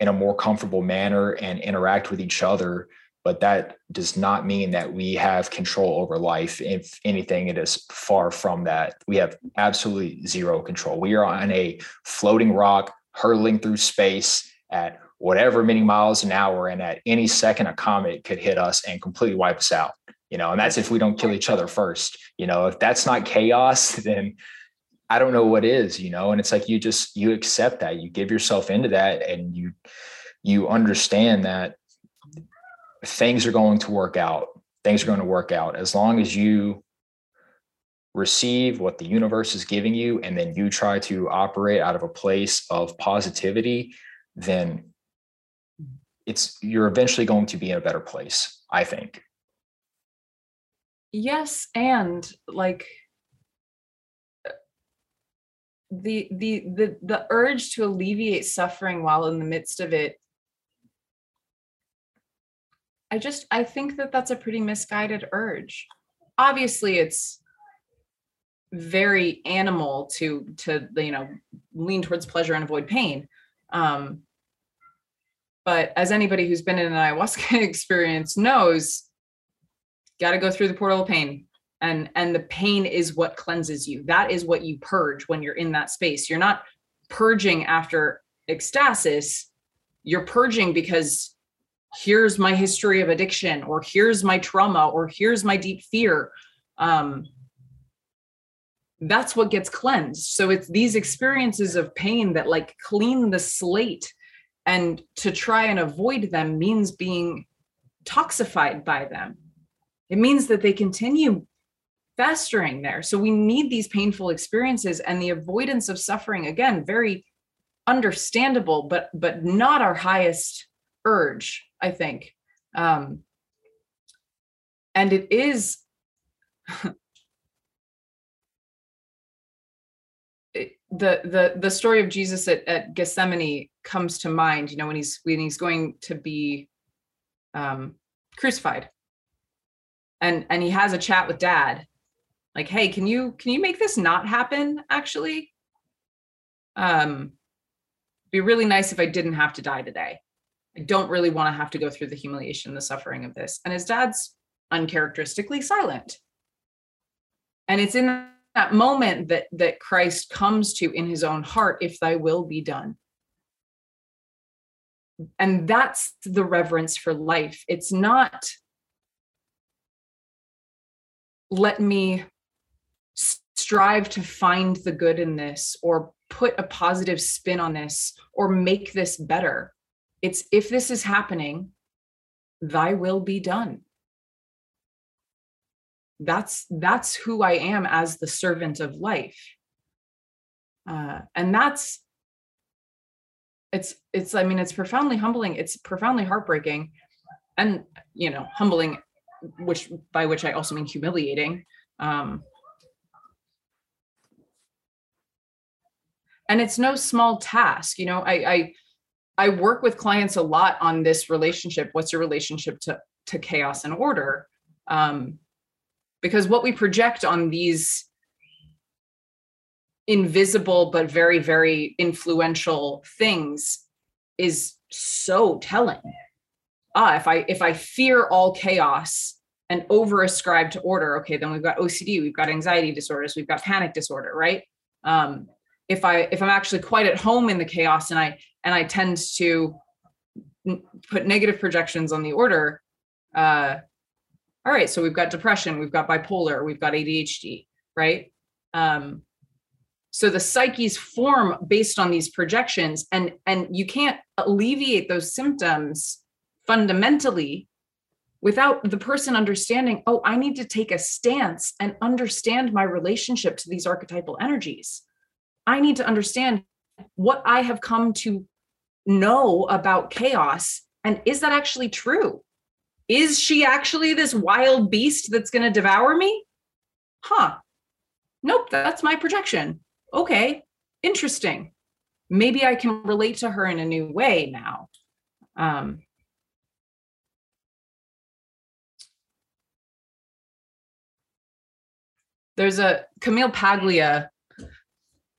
in a more comfortable manner and interact with each other. But that does not mean that we have control over life. If anything, it is far from that. We have absolutely zero control. We are on a floating rock hurtling through space at whatever many miles an hour. And at any second, a comet could hit us and completely wipe us out you know, and that's if we don't kill each other first. You know, if that's not chaos, then I don't know what is, you know, and it's like you just you accept that, you give yourself into that and you you understand that things are going to work out. Things are going to work out as long as you receive what the universe is giving you and then you try to operate out of a place of positivity, then it's you're eventually going to be in a better place, I think yes and like the the the the urge to alleviate suffering while in the midst of it i just i think that that's a pretty misguided urge. Obviously it's very animal to to you know lean towards pleasure and avoid pain. Um but as anybody who's been in an ayahuasca experience knows got to go through the portal of pain. And and the pain is what cleanses you. That is what you purge when you're in that space. You're not purging after ecstasis. You're purging because here's my history of addiction or here's my trauma or here's my deep fear. Um that's what gets cleansed. So it's these experiences of pain that like clean the slate and to try and avoid them means being toxified by them. It means that they continue festering there. So we need these painful experiences and the avoidance of suffering again, very understandable, but but not our highest urge, I think. Um, and it is the the the story of Jesus at, at Gethsemane comes to mind, you know, when he's when he's going to be um, crucified, and and he has a chat with Dad, like hey can you can you make this not happen actually? Um be really nice if i didn't have to die today i don't really want to have to go through the humiliation the suffering of this. And his dad's uncharacteristically silent. And it's in that moment that that christ comes to in his own heart if thy will be done. And that's the reverence for life. It's not let me strive to find the good in this or put a positive spin on this or make this better. It's if this is happening, thy will be done. That's that's who I am as the servant of life. Uh, and that's it's it's i mean it's profoundly humbling it's profoundly heartbreaking and you know humbling which by which i also mean humiliating um and it's no small task you know i i i work with clients a lot on this relationship. What's your relationship to to chaos and order? Um because what we project on these invisible but very very influential things is so telling. Ah if i if i fear all chaos and over ascribe to order okay then we've got ocd we've got anxiety disorders we've got panic disorder right? Um if i if i'm actually quite at home in the chaos and i and i tend to put negative projections on the order uh all right so we've got depression we've got bipolar we've got adhd right? Um so the psyches form based on these projections and and you can't alleviate those symptoms fundamentally without the person understanding oh i need to take a stance and understand my relationship to these archetypal energies I need to understand what I have come to know about chaos. And is that actually true? Is she actually this wild beast that's going to devour me? Huh. Nope, that's my projection. Okay, interesting. Maybe I can relate to her in a new way now. Um, there's a Camille Paglia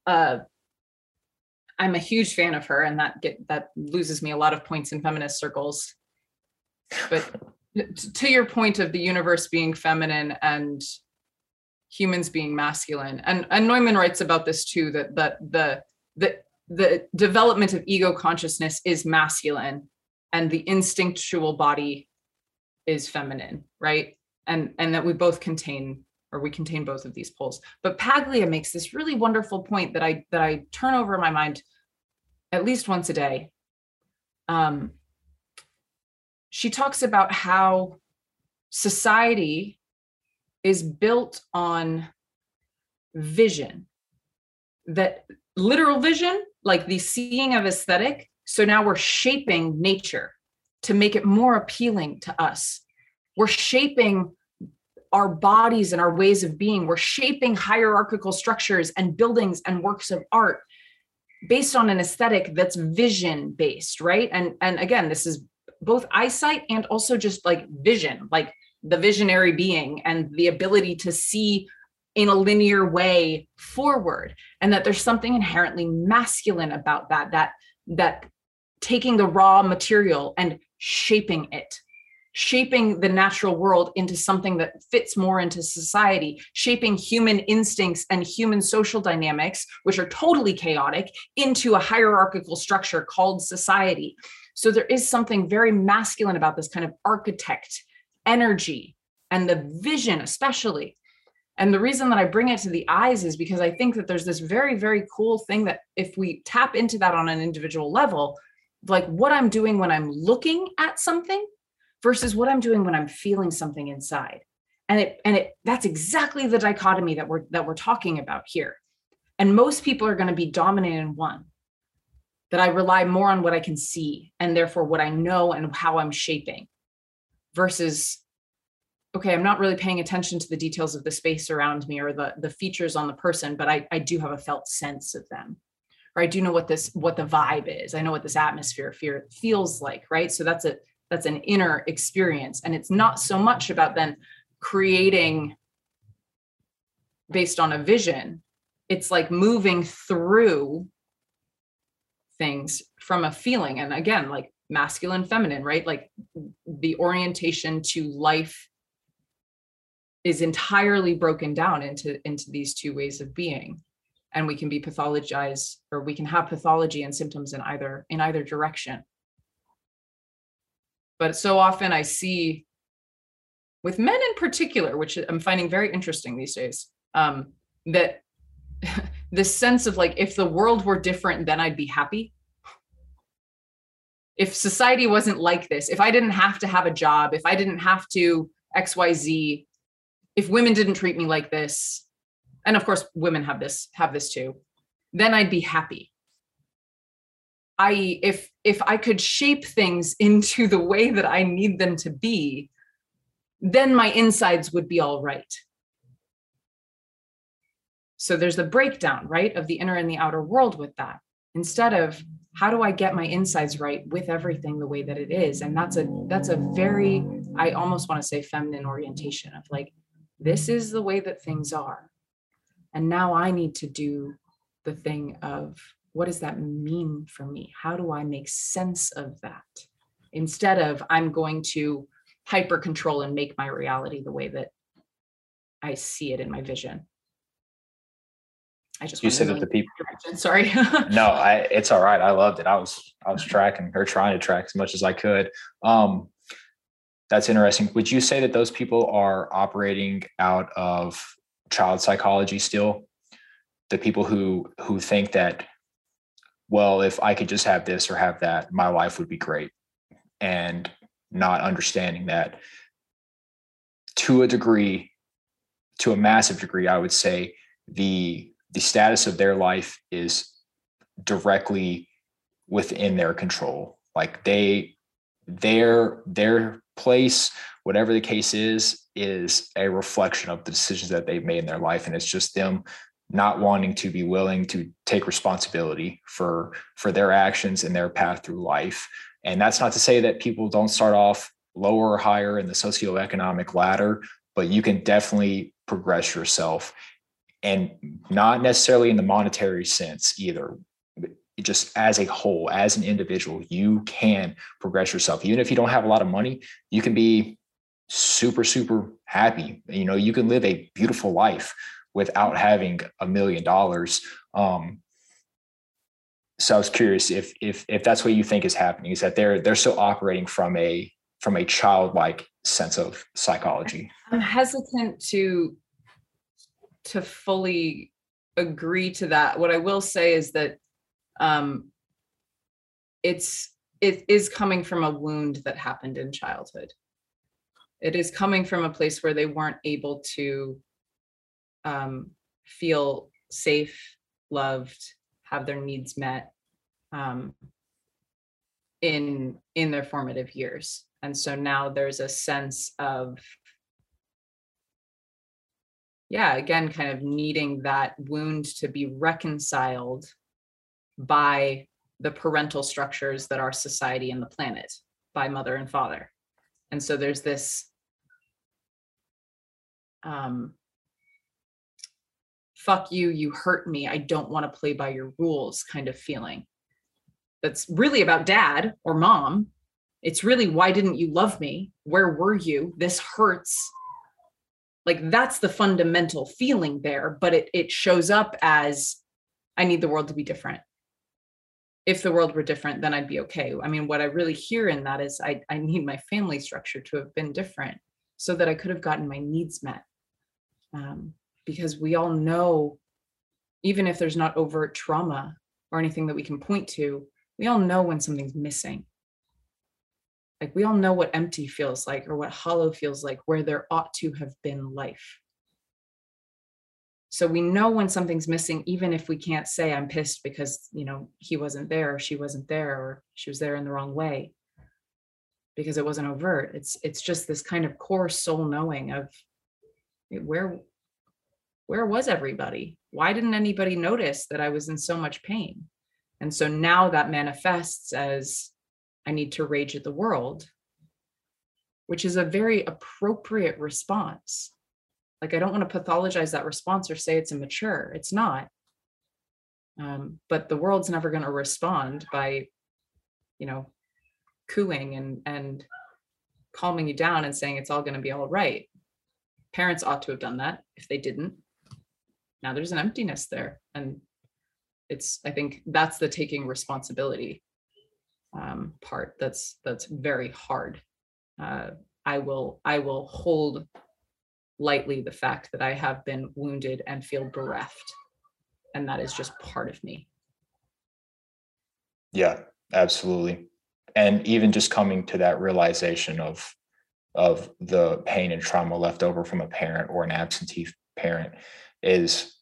uh, I'm a huge fan of her, and that get that loses me a lot of points in feminist circles. But to your point of the universe being feminine and humans being masculine, and and Neumann writes about this too that that the the the development of ego consciousness is masculine, and the instinctual body is feminine, right? And and that we both contain or we contain both of these poles. But Paglia makes this really wonderful point that I that I turn over in my mind at least once a day. Um, she talks about how society is built on vision, that literal vision, like the seeing of aesthetic. So now we're shaping nature to make it more appealing to us. We're shaping our bodies and our ways of being. We're shaping hierarchical structures and buildings and works of art based on an aesthetic that's vision based, right? And and again, this is both eyesight and also just like vision, like the visionary being and the ability to see in a linear way forward and that there's something inherently masculine about that that that taking the raw material and shaping it shaping the natural world into something that fits more into society shaping human instincts and human social dynamics which are totally chaotic into a hierarchical structure called society. So there is something very masculine about this kind of architect energy and the vision especially. And the reason that I bring it to the eyes is because I think that there's this very, very cool thing that if we tap into that on an individual level, like what I'm doing when I'm looking at something versus what I'm doing when I'm feeling something inside. And it and it that's exactly the dichotomy that we're that we're talking about here. And most people are going to be dominant in one. That I rely more on what I can see and therefore what I know and how I'm shaping versus okay, I'm not really paying attention to the details of the space around me or the, the features on the person, but I, I do have a felt sense of them. Or I do know what this what the vibe is. I know what this atmosphere fear feels like, right? So that's a that's an inner experience. And it's not so much about then creating based on a vision. It's like moving through things from a feeling. And again, like masculine, feminine, right? Like the orientation to life is entirely broken down into into these two ways of being and we can be pathologized or we can have pathology and symptoms in either in either direction but so often i see with men in particular which i'm finding very interesting these days um, that this sense of like if the world were different then i'd be happy. If society wasn't like this if i didn't have to have a job if i didn't have to xyz if women didn't treat me like this and of course women have this have this too then i'd be happy i if if i could shape things into the way that i need them to be then my insides would be all right so there's the breakdown right of the inner and the outer world with that instead of how do i get my insides right with everything the way that it is and that's a that's a very i almost want to say feminine orientation of like this is the way that things are. And now I need to do the thing of what does that mean for me? How do I make sense of that? Instead of I'm going to hyper control and make my reality the way that I see it in my vision. I just you said that the people direction. sorry. no, I it's all right. I loved it. I was I was tracking or trying to track as much as I could. Um that's interesting. Would you say that those people are operating out of child psychology still? The people who who think that, well, if I could just have this or have that, my life would be great, and not understanding that to a degree, to a massive degree, I would say the the status of their life is directly within their control. Like they their their place, whatever the case is, is a reflection of the decisions that they've made in their life. And it's just them not wanting to be willing to take responsibility for for their actions and their path through life. And that's not to say that people don't start off lower or higher in the socioeconomic ladder, but you can definitely progress yourself and not necessarily in the monetary sense either just as a whole, as an individual, you can progress yourself. Even if you don't have a lot of money, you can be super, super happy. You know, you can live a beautiful life without having a million dollars. Um, so I was curious if if if that's what you think is happening, is that they're they're still operating from a from a childlike sense of psychology. I'm hesitant to to fully agree to that. What I will say is that um, it's it is coming from a wound that happened in childhood it is coming from a place where they weren't able to um, feel safe loved have their needs met um, in in their formative years. And so now there's a sense of yeah again kind of needing that wound to be reconciled by the parental structures that are society and the planet by mother and father. And so there's this um fuck you, you hurt me, I don't want to play by your rules kind of feeling. That's really about dad or mom. It's really, why didn't you love me? Where were you? This hurts. Like that's the fundamental feeling there, but it, it shows up as I need the world to be different. If the world were different, then I'd be okay. I mean, what I really hear in that is I, I need my family structure to have been different so that I could have gotten my needs met. Um, because we all know, even if there's not overt trauma or anything that we can point to, we all know when something's missing. Like we all know what empty feels like or what hollow feels like, where there ought to have been life. So we know when something's missing, even if we can't say I'm pissed because you know he wasn't there, or she wasn't there, or she was there in the wrong way, because it wasn't overt. It's it's just this kind of core soul knowing of where where was everybody? Why didn't anybody notice that I was in so much pain? And so now that manifests as I need to rage at the world, which is a very appropriate response. Like, I don't want to pathologize that response or say it's immature. It's not. Um, but the world's never going to respond by, you know, cooing and and calming you down and saying it's all going to be all right. Parents ought to have done that. If they didn't, now there's an emptiness there and it's i think that's the taking responsibility um, part that's that's very hard. Uh, i will i will hold lightly the fact that i have been wounded and feel bereft and that is just part of me. Yeah absolutely. And even just coming to that realization of of the pain and trauma left over from a parent or an absentee parent is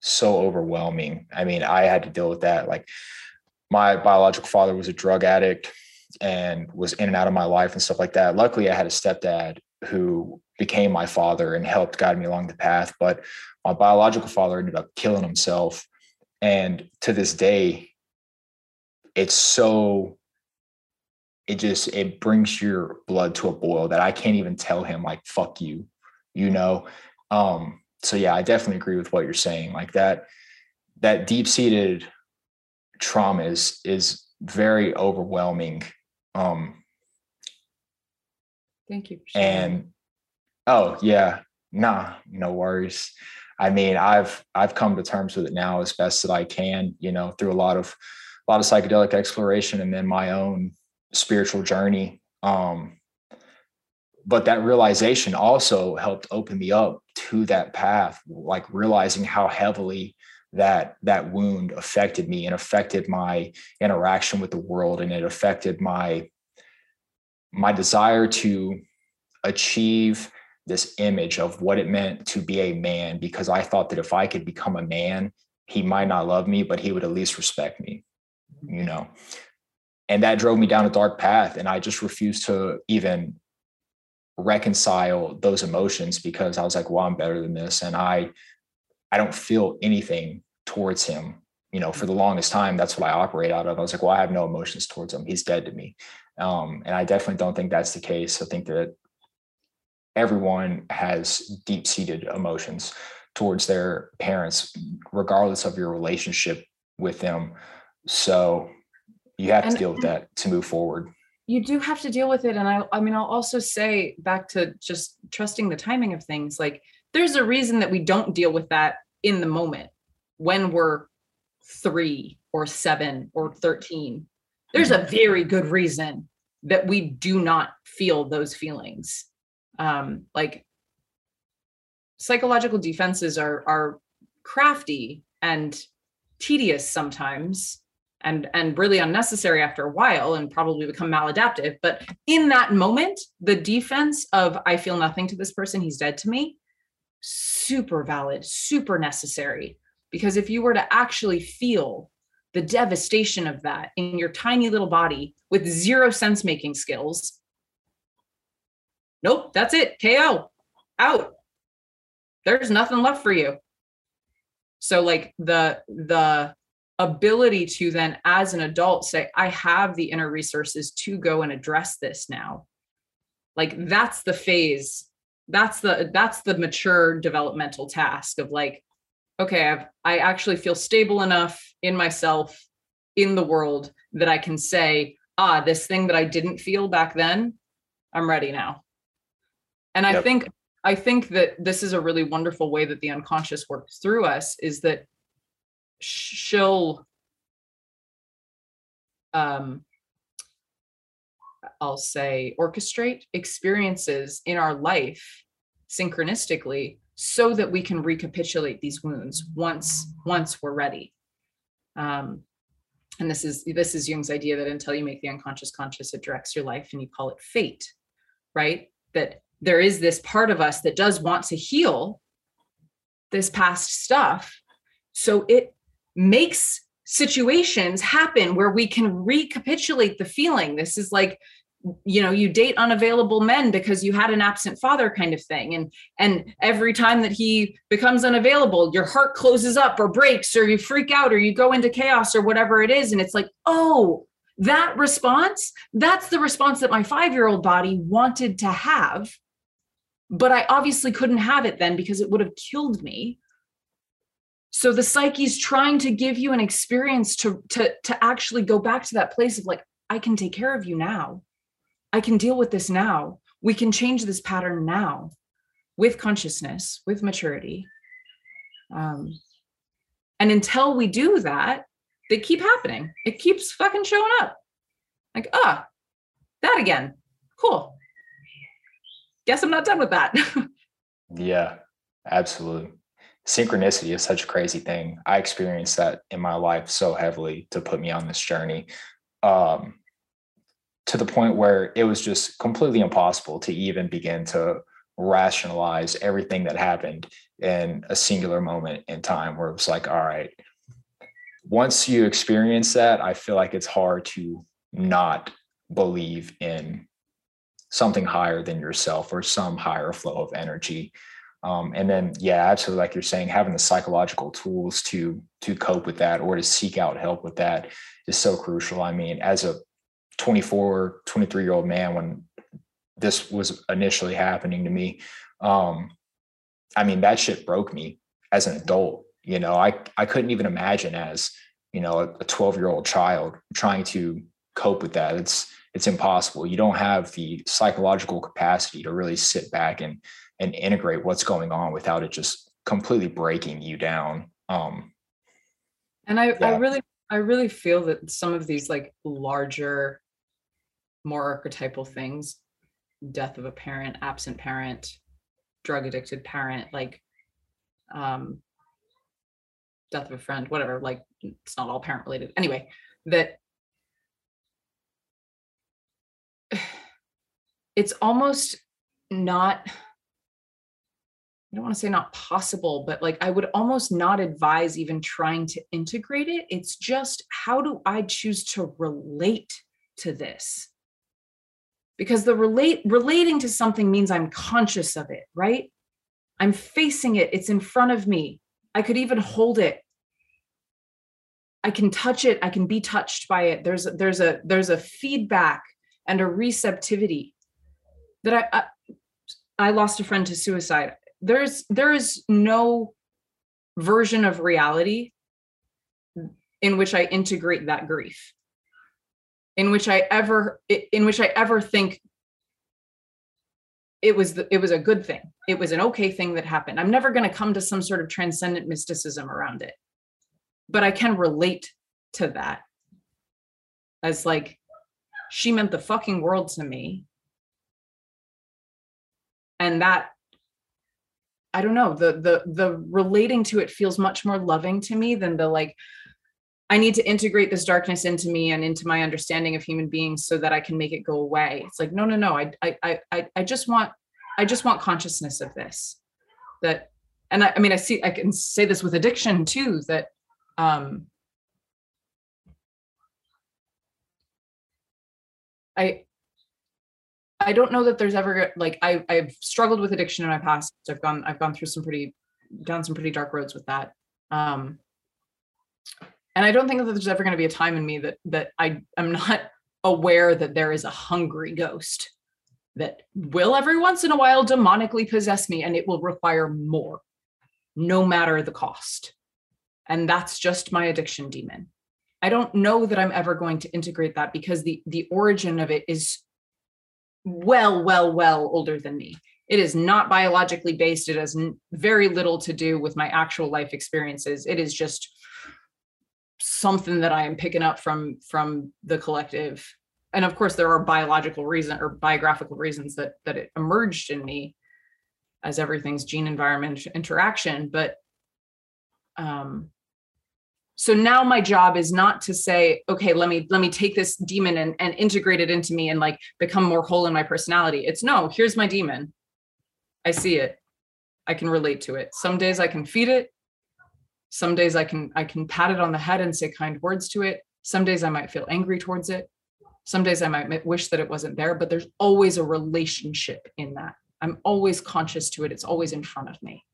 so overwhelming. I mean, I had to deal with that. Like my biological father was a drug addict and was in and out of my life and stuff like that. Luckily, I had a stepdad who became my father and helped guide me along the path. But my biological father ended up killing himself. And to this day, it's so it just it brings your blood to a boil that I can't even tell him like fuck you, you know. Um so yeah, I definitely agree with what you're saying. Like that, that deep seated trauma is is very overwhelming. Um, Thank you. And oh yeah, nah, no worries. I mean, I've I've come to terms with it now as best that I can. You know, through a lot of a lot of psychedelic exploration and then my own spiritual journey. Um, but that realization also helped open me up to that path like realizing how heavily that that wound affected me and affected my interaction with the world and it affected my my desire to achieve this image of what it meant to be a man because i thought that if i could become a man he might not love me but he would at least respect me you know? And that drove me down a dark path and i just refused to even reconcile those emotions because I was like, well, I'm better than this. And I I don't feel anything towards him. You know, for the longest time, that's what I operate out of. I was like, well, I have no emotions towards him. He's dead to me. Um, and I definitely don't think that's the case. I think that everyone has deep-seated emotions towards their parents, regardless of your relationship with them. So you have to deal with that to move forward you do have to deal with it and i i mean i'll also say back to just trusting the timing of things like there's a reason that we don't deal with that in the moment when we're 3 or 7 or 13 there's a very good reason that we do not feel those feelings. Um like psychological defenses are are crafty and tedious sometimes and and really unnecessary after a while and probably become maladaptive. But in that moment the defense of i feel nothing to this person he's dead to me super valid super necessary. Because if you were to actually feel the devastation of that in your tiny little body with zero sense making skills nope that's it ko out. There's nothing left for you. So like the the ability to then as an adult say i have the inner resources to go and address this now like that's the phase that's the that's the mature developmental task of like okay, I've, I actually feel stable enough in myself, in the world that I can say, ah, this thing that I didn't feel back then, I'm ready now. And yep. I think I think that this is a really wonderful way that the unconscious works through us is that she'll um I'll say orchestrate experiences in our life synchronistically so that we can recapitulate these wounds once once we're ready. Um, and this is this is jung's idea that until you make the unconscious conscious it directs your life and you call it fate right? That there is this part of us that does want to heal this past stuff so it makes situations happen where we can recapitulate the feeling. This is like you know you date unavailable men because you had an absent father kind of thing. And and every time that he becomes unavailable your heart closes up or breaks or you freak out or you go into chaos or whatever it is. And it's like oh that response that's the response that my 5-year-old body wanted to have. But I obviously couldn't have it then because it would have killed me so the psyche's trying to give you an experience to to to actually go back to that place of like I can take care of you now I can deal with this now. We can change this pattern now with consciousness, with maturity. Um, and until we do that, they keep happening. It keeps fucking showing up. Like, ah, that again. Cool. Guess I'm not done with that. yeah, absolutely. Synchronicity is such a crazy thing. I experienced that in my life so heavily to put me on this journey. Um, to the point where it was just completely impossible to even begin to rationalize everything that happened in a singular moment in time where it was like, all right, once you experience that, I feel like it's hard to not believe in something higher than yourself or some higher flow of energy. Um, and then, yeah, absolutely, like you're saying, having the psychological tools to to cope with that or to seek out help with that is so crucial. I mean, as a 24, 23 year old man when this was initially happening to me. Um, I mean, that shit broke me as an adult. You know, I, I couldn't even imagine as, you know, a 12 year old child trying to cope with that. It's, it's impossible. You don't have the psychological capacity to really sit back and, and integrate what's going on without it just completely breaking you down. Um, and I, yeah. I really, I really feel that some of these like larger more archetypal things death of a parent absent parent drug addicted parent like um death of a friend whatever like it's not all parent related anyway that it's almost not I don't want to say not possible, but like I would almost not advise even trying to integrate it. It's just how do I choose to relate to this? because the relate relating to something means i'm conscious of it right? I'm facing it. It's in front of me. I could even hold it. I can touch it. I can be touched by it. There's a, there's a there's a feedback and a receptivity that I, I i lost a friend to suicide there's there is no version of reality in which i integrate that grief in which I ever in which I ever think it was the, it was a good thing. It was an okay thing that happened. I'm never going to come to some sort of transcendent mysticism around it. But I can relate to that as like she meant the fucking world to me. And that I don't know, the the the relating to it feels much more loving to me than the like I need to integrate this darkness into me and into my understanding of human beings so that I can make it go away. It's like, no, no, no. I, I, I, I just want, I just want consciousness of this. That, and I, I mean, I see, I can say this with addiction too. That, um, I, I don't know that there's ever like I, I've struggled with addiction in my past. I've gone, I've gone through some pretty, down some pretty dark roads with that. Um, and i don't think that there's ever going to be a time in me that that i am not aware that there is a hungry ghost that will every once in a while demonically possess me and it will require more no matter the cost. And that's just my addiction demon. I don't know that I'm ever going to integrate that because the the origin of it is well, well, well older than me. It is not biologically based. It has very little to do with my actual life experiences. It is just something that I am picking up from from the collective. And of course, there are biological reasons or biographical reasons that that it emerged in me as everything's gene environment interaction. But um, so now my job is not to say okay let me let me take this demon and, and integrate it into me and like become more whole in my personality. It's no here's my demon. I see it. I can relate to it. Some days i can feed it. Some days i can i can pat it on the head and say kind words to it. Some days i might feel angry towards it. Some days i might wish that it wasn't there but there's always a relationship in that. I'm always conscious to it. It's always in front of me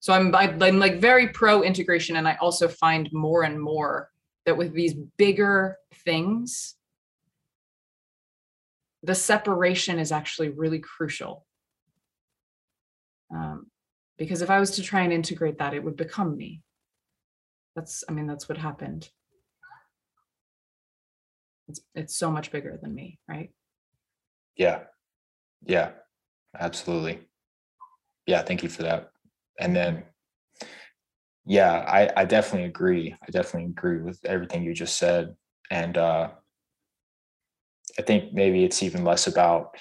so I'm, I'm like very pro integration and i also find more and more that with these bigger things the separation is actually really crucial. Um, because if i was to try and integrate that it would become me. That's i mean that's what happened. It's it's so much bigger than me right? Yeah. Yeah. Absolutely. Yeah thank you for that and then yeah i i definitely agree. I definitely agree with everything you just said. And uh i think maybe it's even less about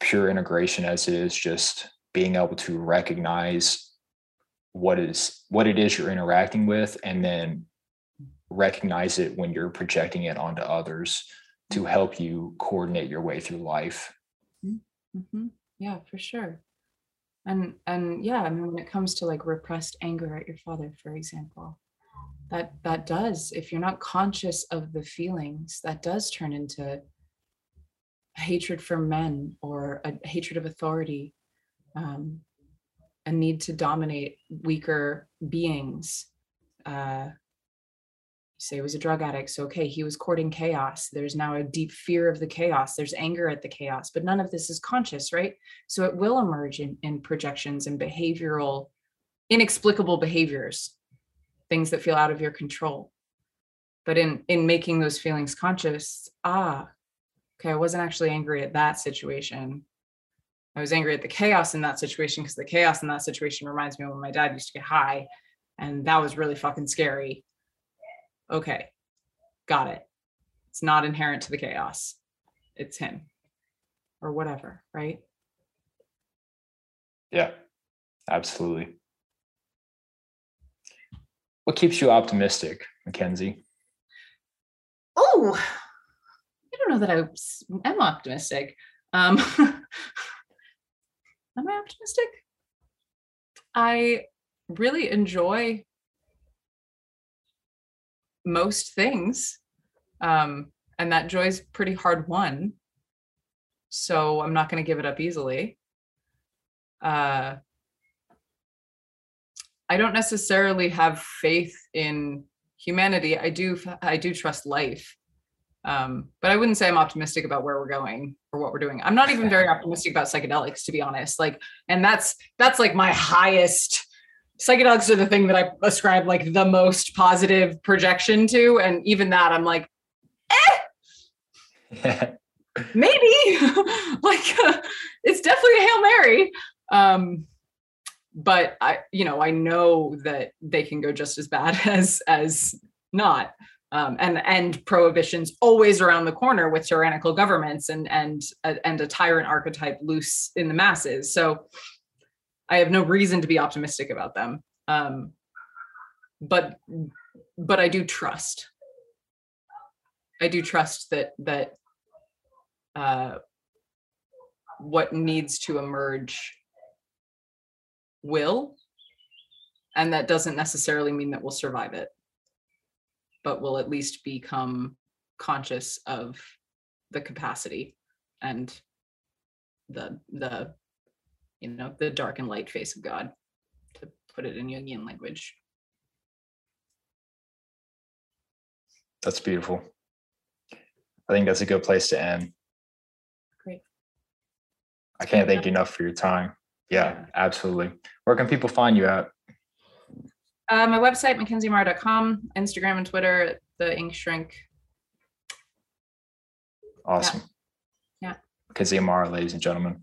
pure integration as it is just being able to recognize what is what it is you're interacting with and then recognize it when you're projecting it onto others to help you coordinate your way through life. Mm-hmm. yeah for sure and and yeah i mean when it comes to like repressed anger at your father for example that that does if you're not conscious of the feelings that does turn into hatred for men or a hatred of authority um, a need to dominate weaker beings uh, say he was a drug addict so okay he was courting chaos. There's now a deep fear of the chaos. There's anger at the chaos but none of this is conscious right? So it will emerge in, in projections and behavioral inexplicable behaviors things that feel out of your control. But in in making those feelings conscious ah okay i wasn't actually angry at that situation. I was angry at the chaos in that situation because the chaos in that situation reminds me of when my dad used to get high and that was really fucking scary okay, got it. It's not inherent to the chaos. It's him or whatever, right? Yeah, absolutely. What keeps you optimistic, Mackenzie? Oh, I don't know that I am optimistic. Um, am I optimistic? I really enjoy most things. Um, and that joy's pretty hard won. So I'm not going to give it up easily. Uh, I don't necessarily have faith in humanity. I do I do trust life. Um, but I wouldn't say I'm optimistic about where we're going or what we're doing. I'm not even very optimistic about psychedelics, to be honest. Like, and that's that's like my highest psychedelics are the thing that I ascribe like the most positive projection to. And even that, I'm like, eh, maybe like uh, it's definitely a Hail Mary. Um, but I, you know, I know that they can go just as bad as, as not. Um, and and prohibitions always around the corner with tyrannical governments and and and a tyrant archetype loose in the masses. So I have no reason to be optimistic about them. Um, but but I do trust. I do trust that that uh, what needs to emerge will, and that doesn't necessarily mean that we'll survive it, but we'll at least become conscious of the capacity and the the you know, the dark and light face of God, to put it in Jungian language. That's beautiful. I think that's a good place to end. Great. I can't thank you enough for your time. Yeah, absolutely. Where can people find you at? Uh, my website, mackenzieamara.com, Instagram and Twitter, the ink shrink. Awesome. Yeah. Mackenzie Amara, ladies and gentlemen.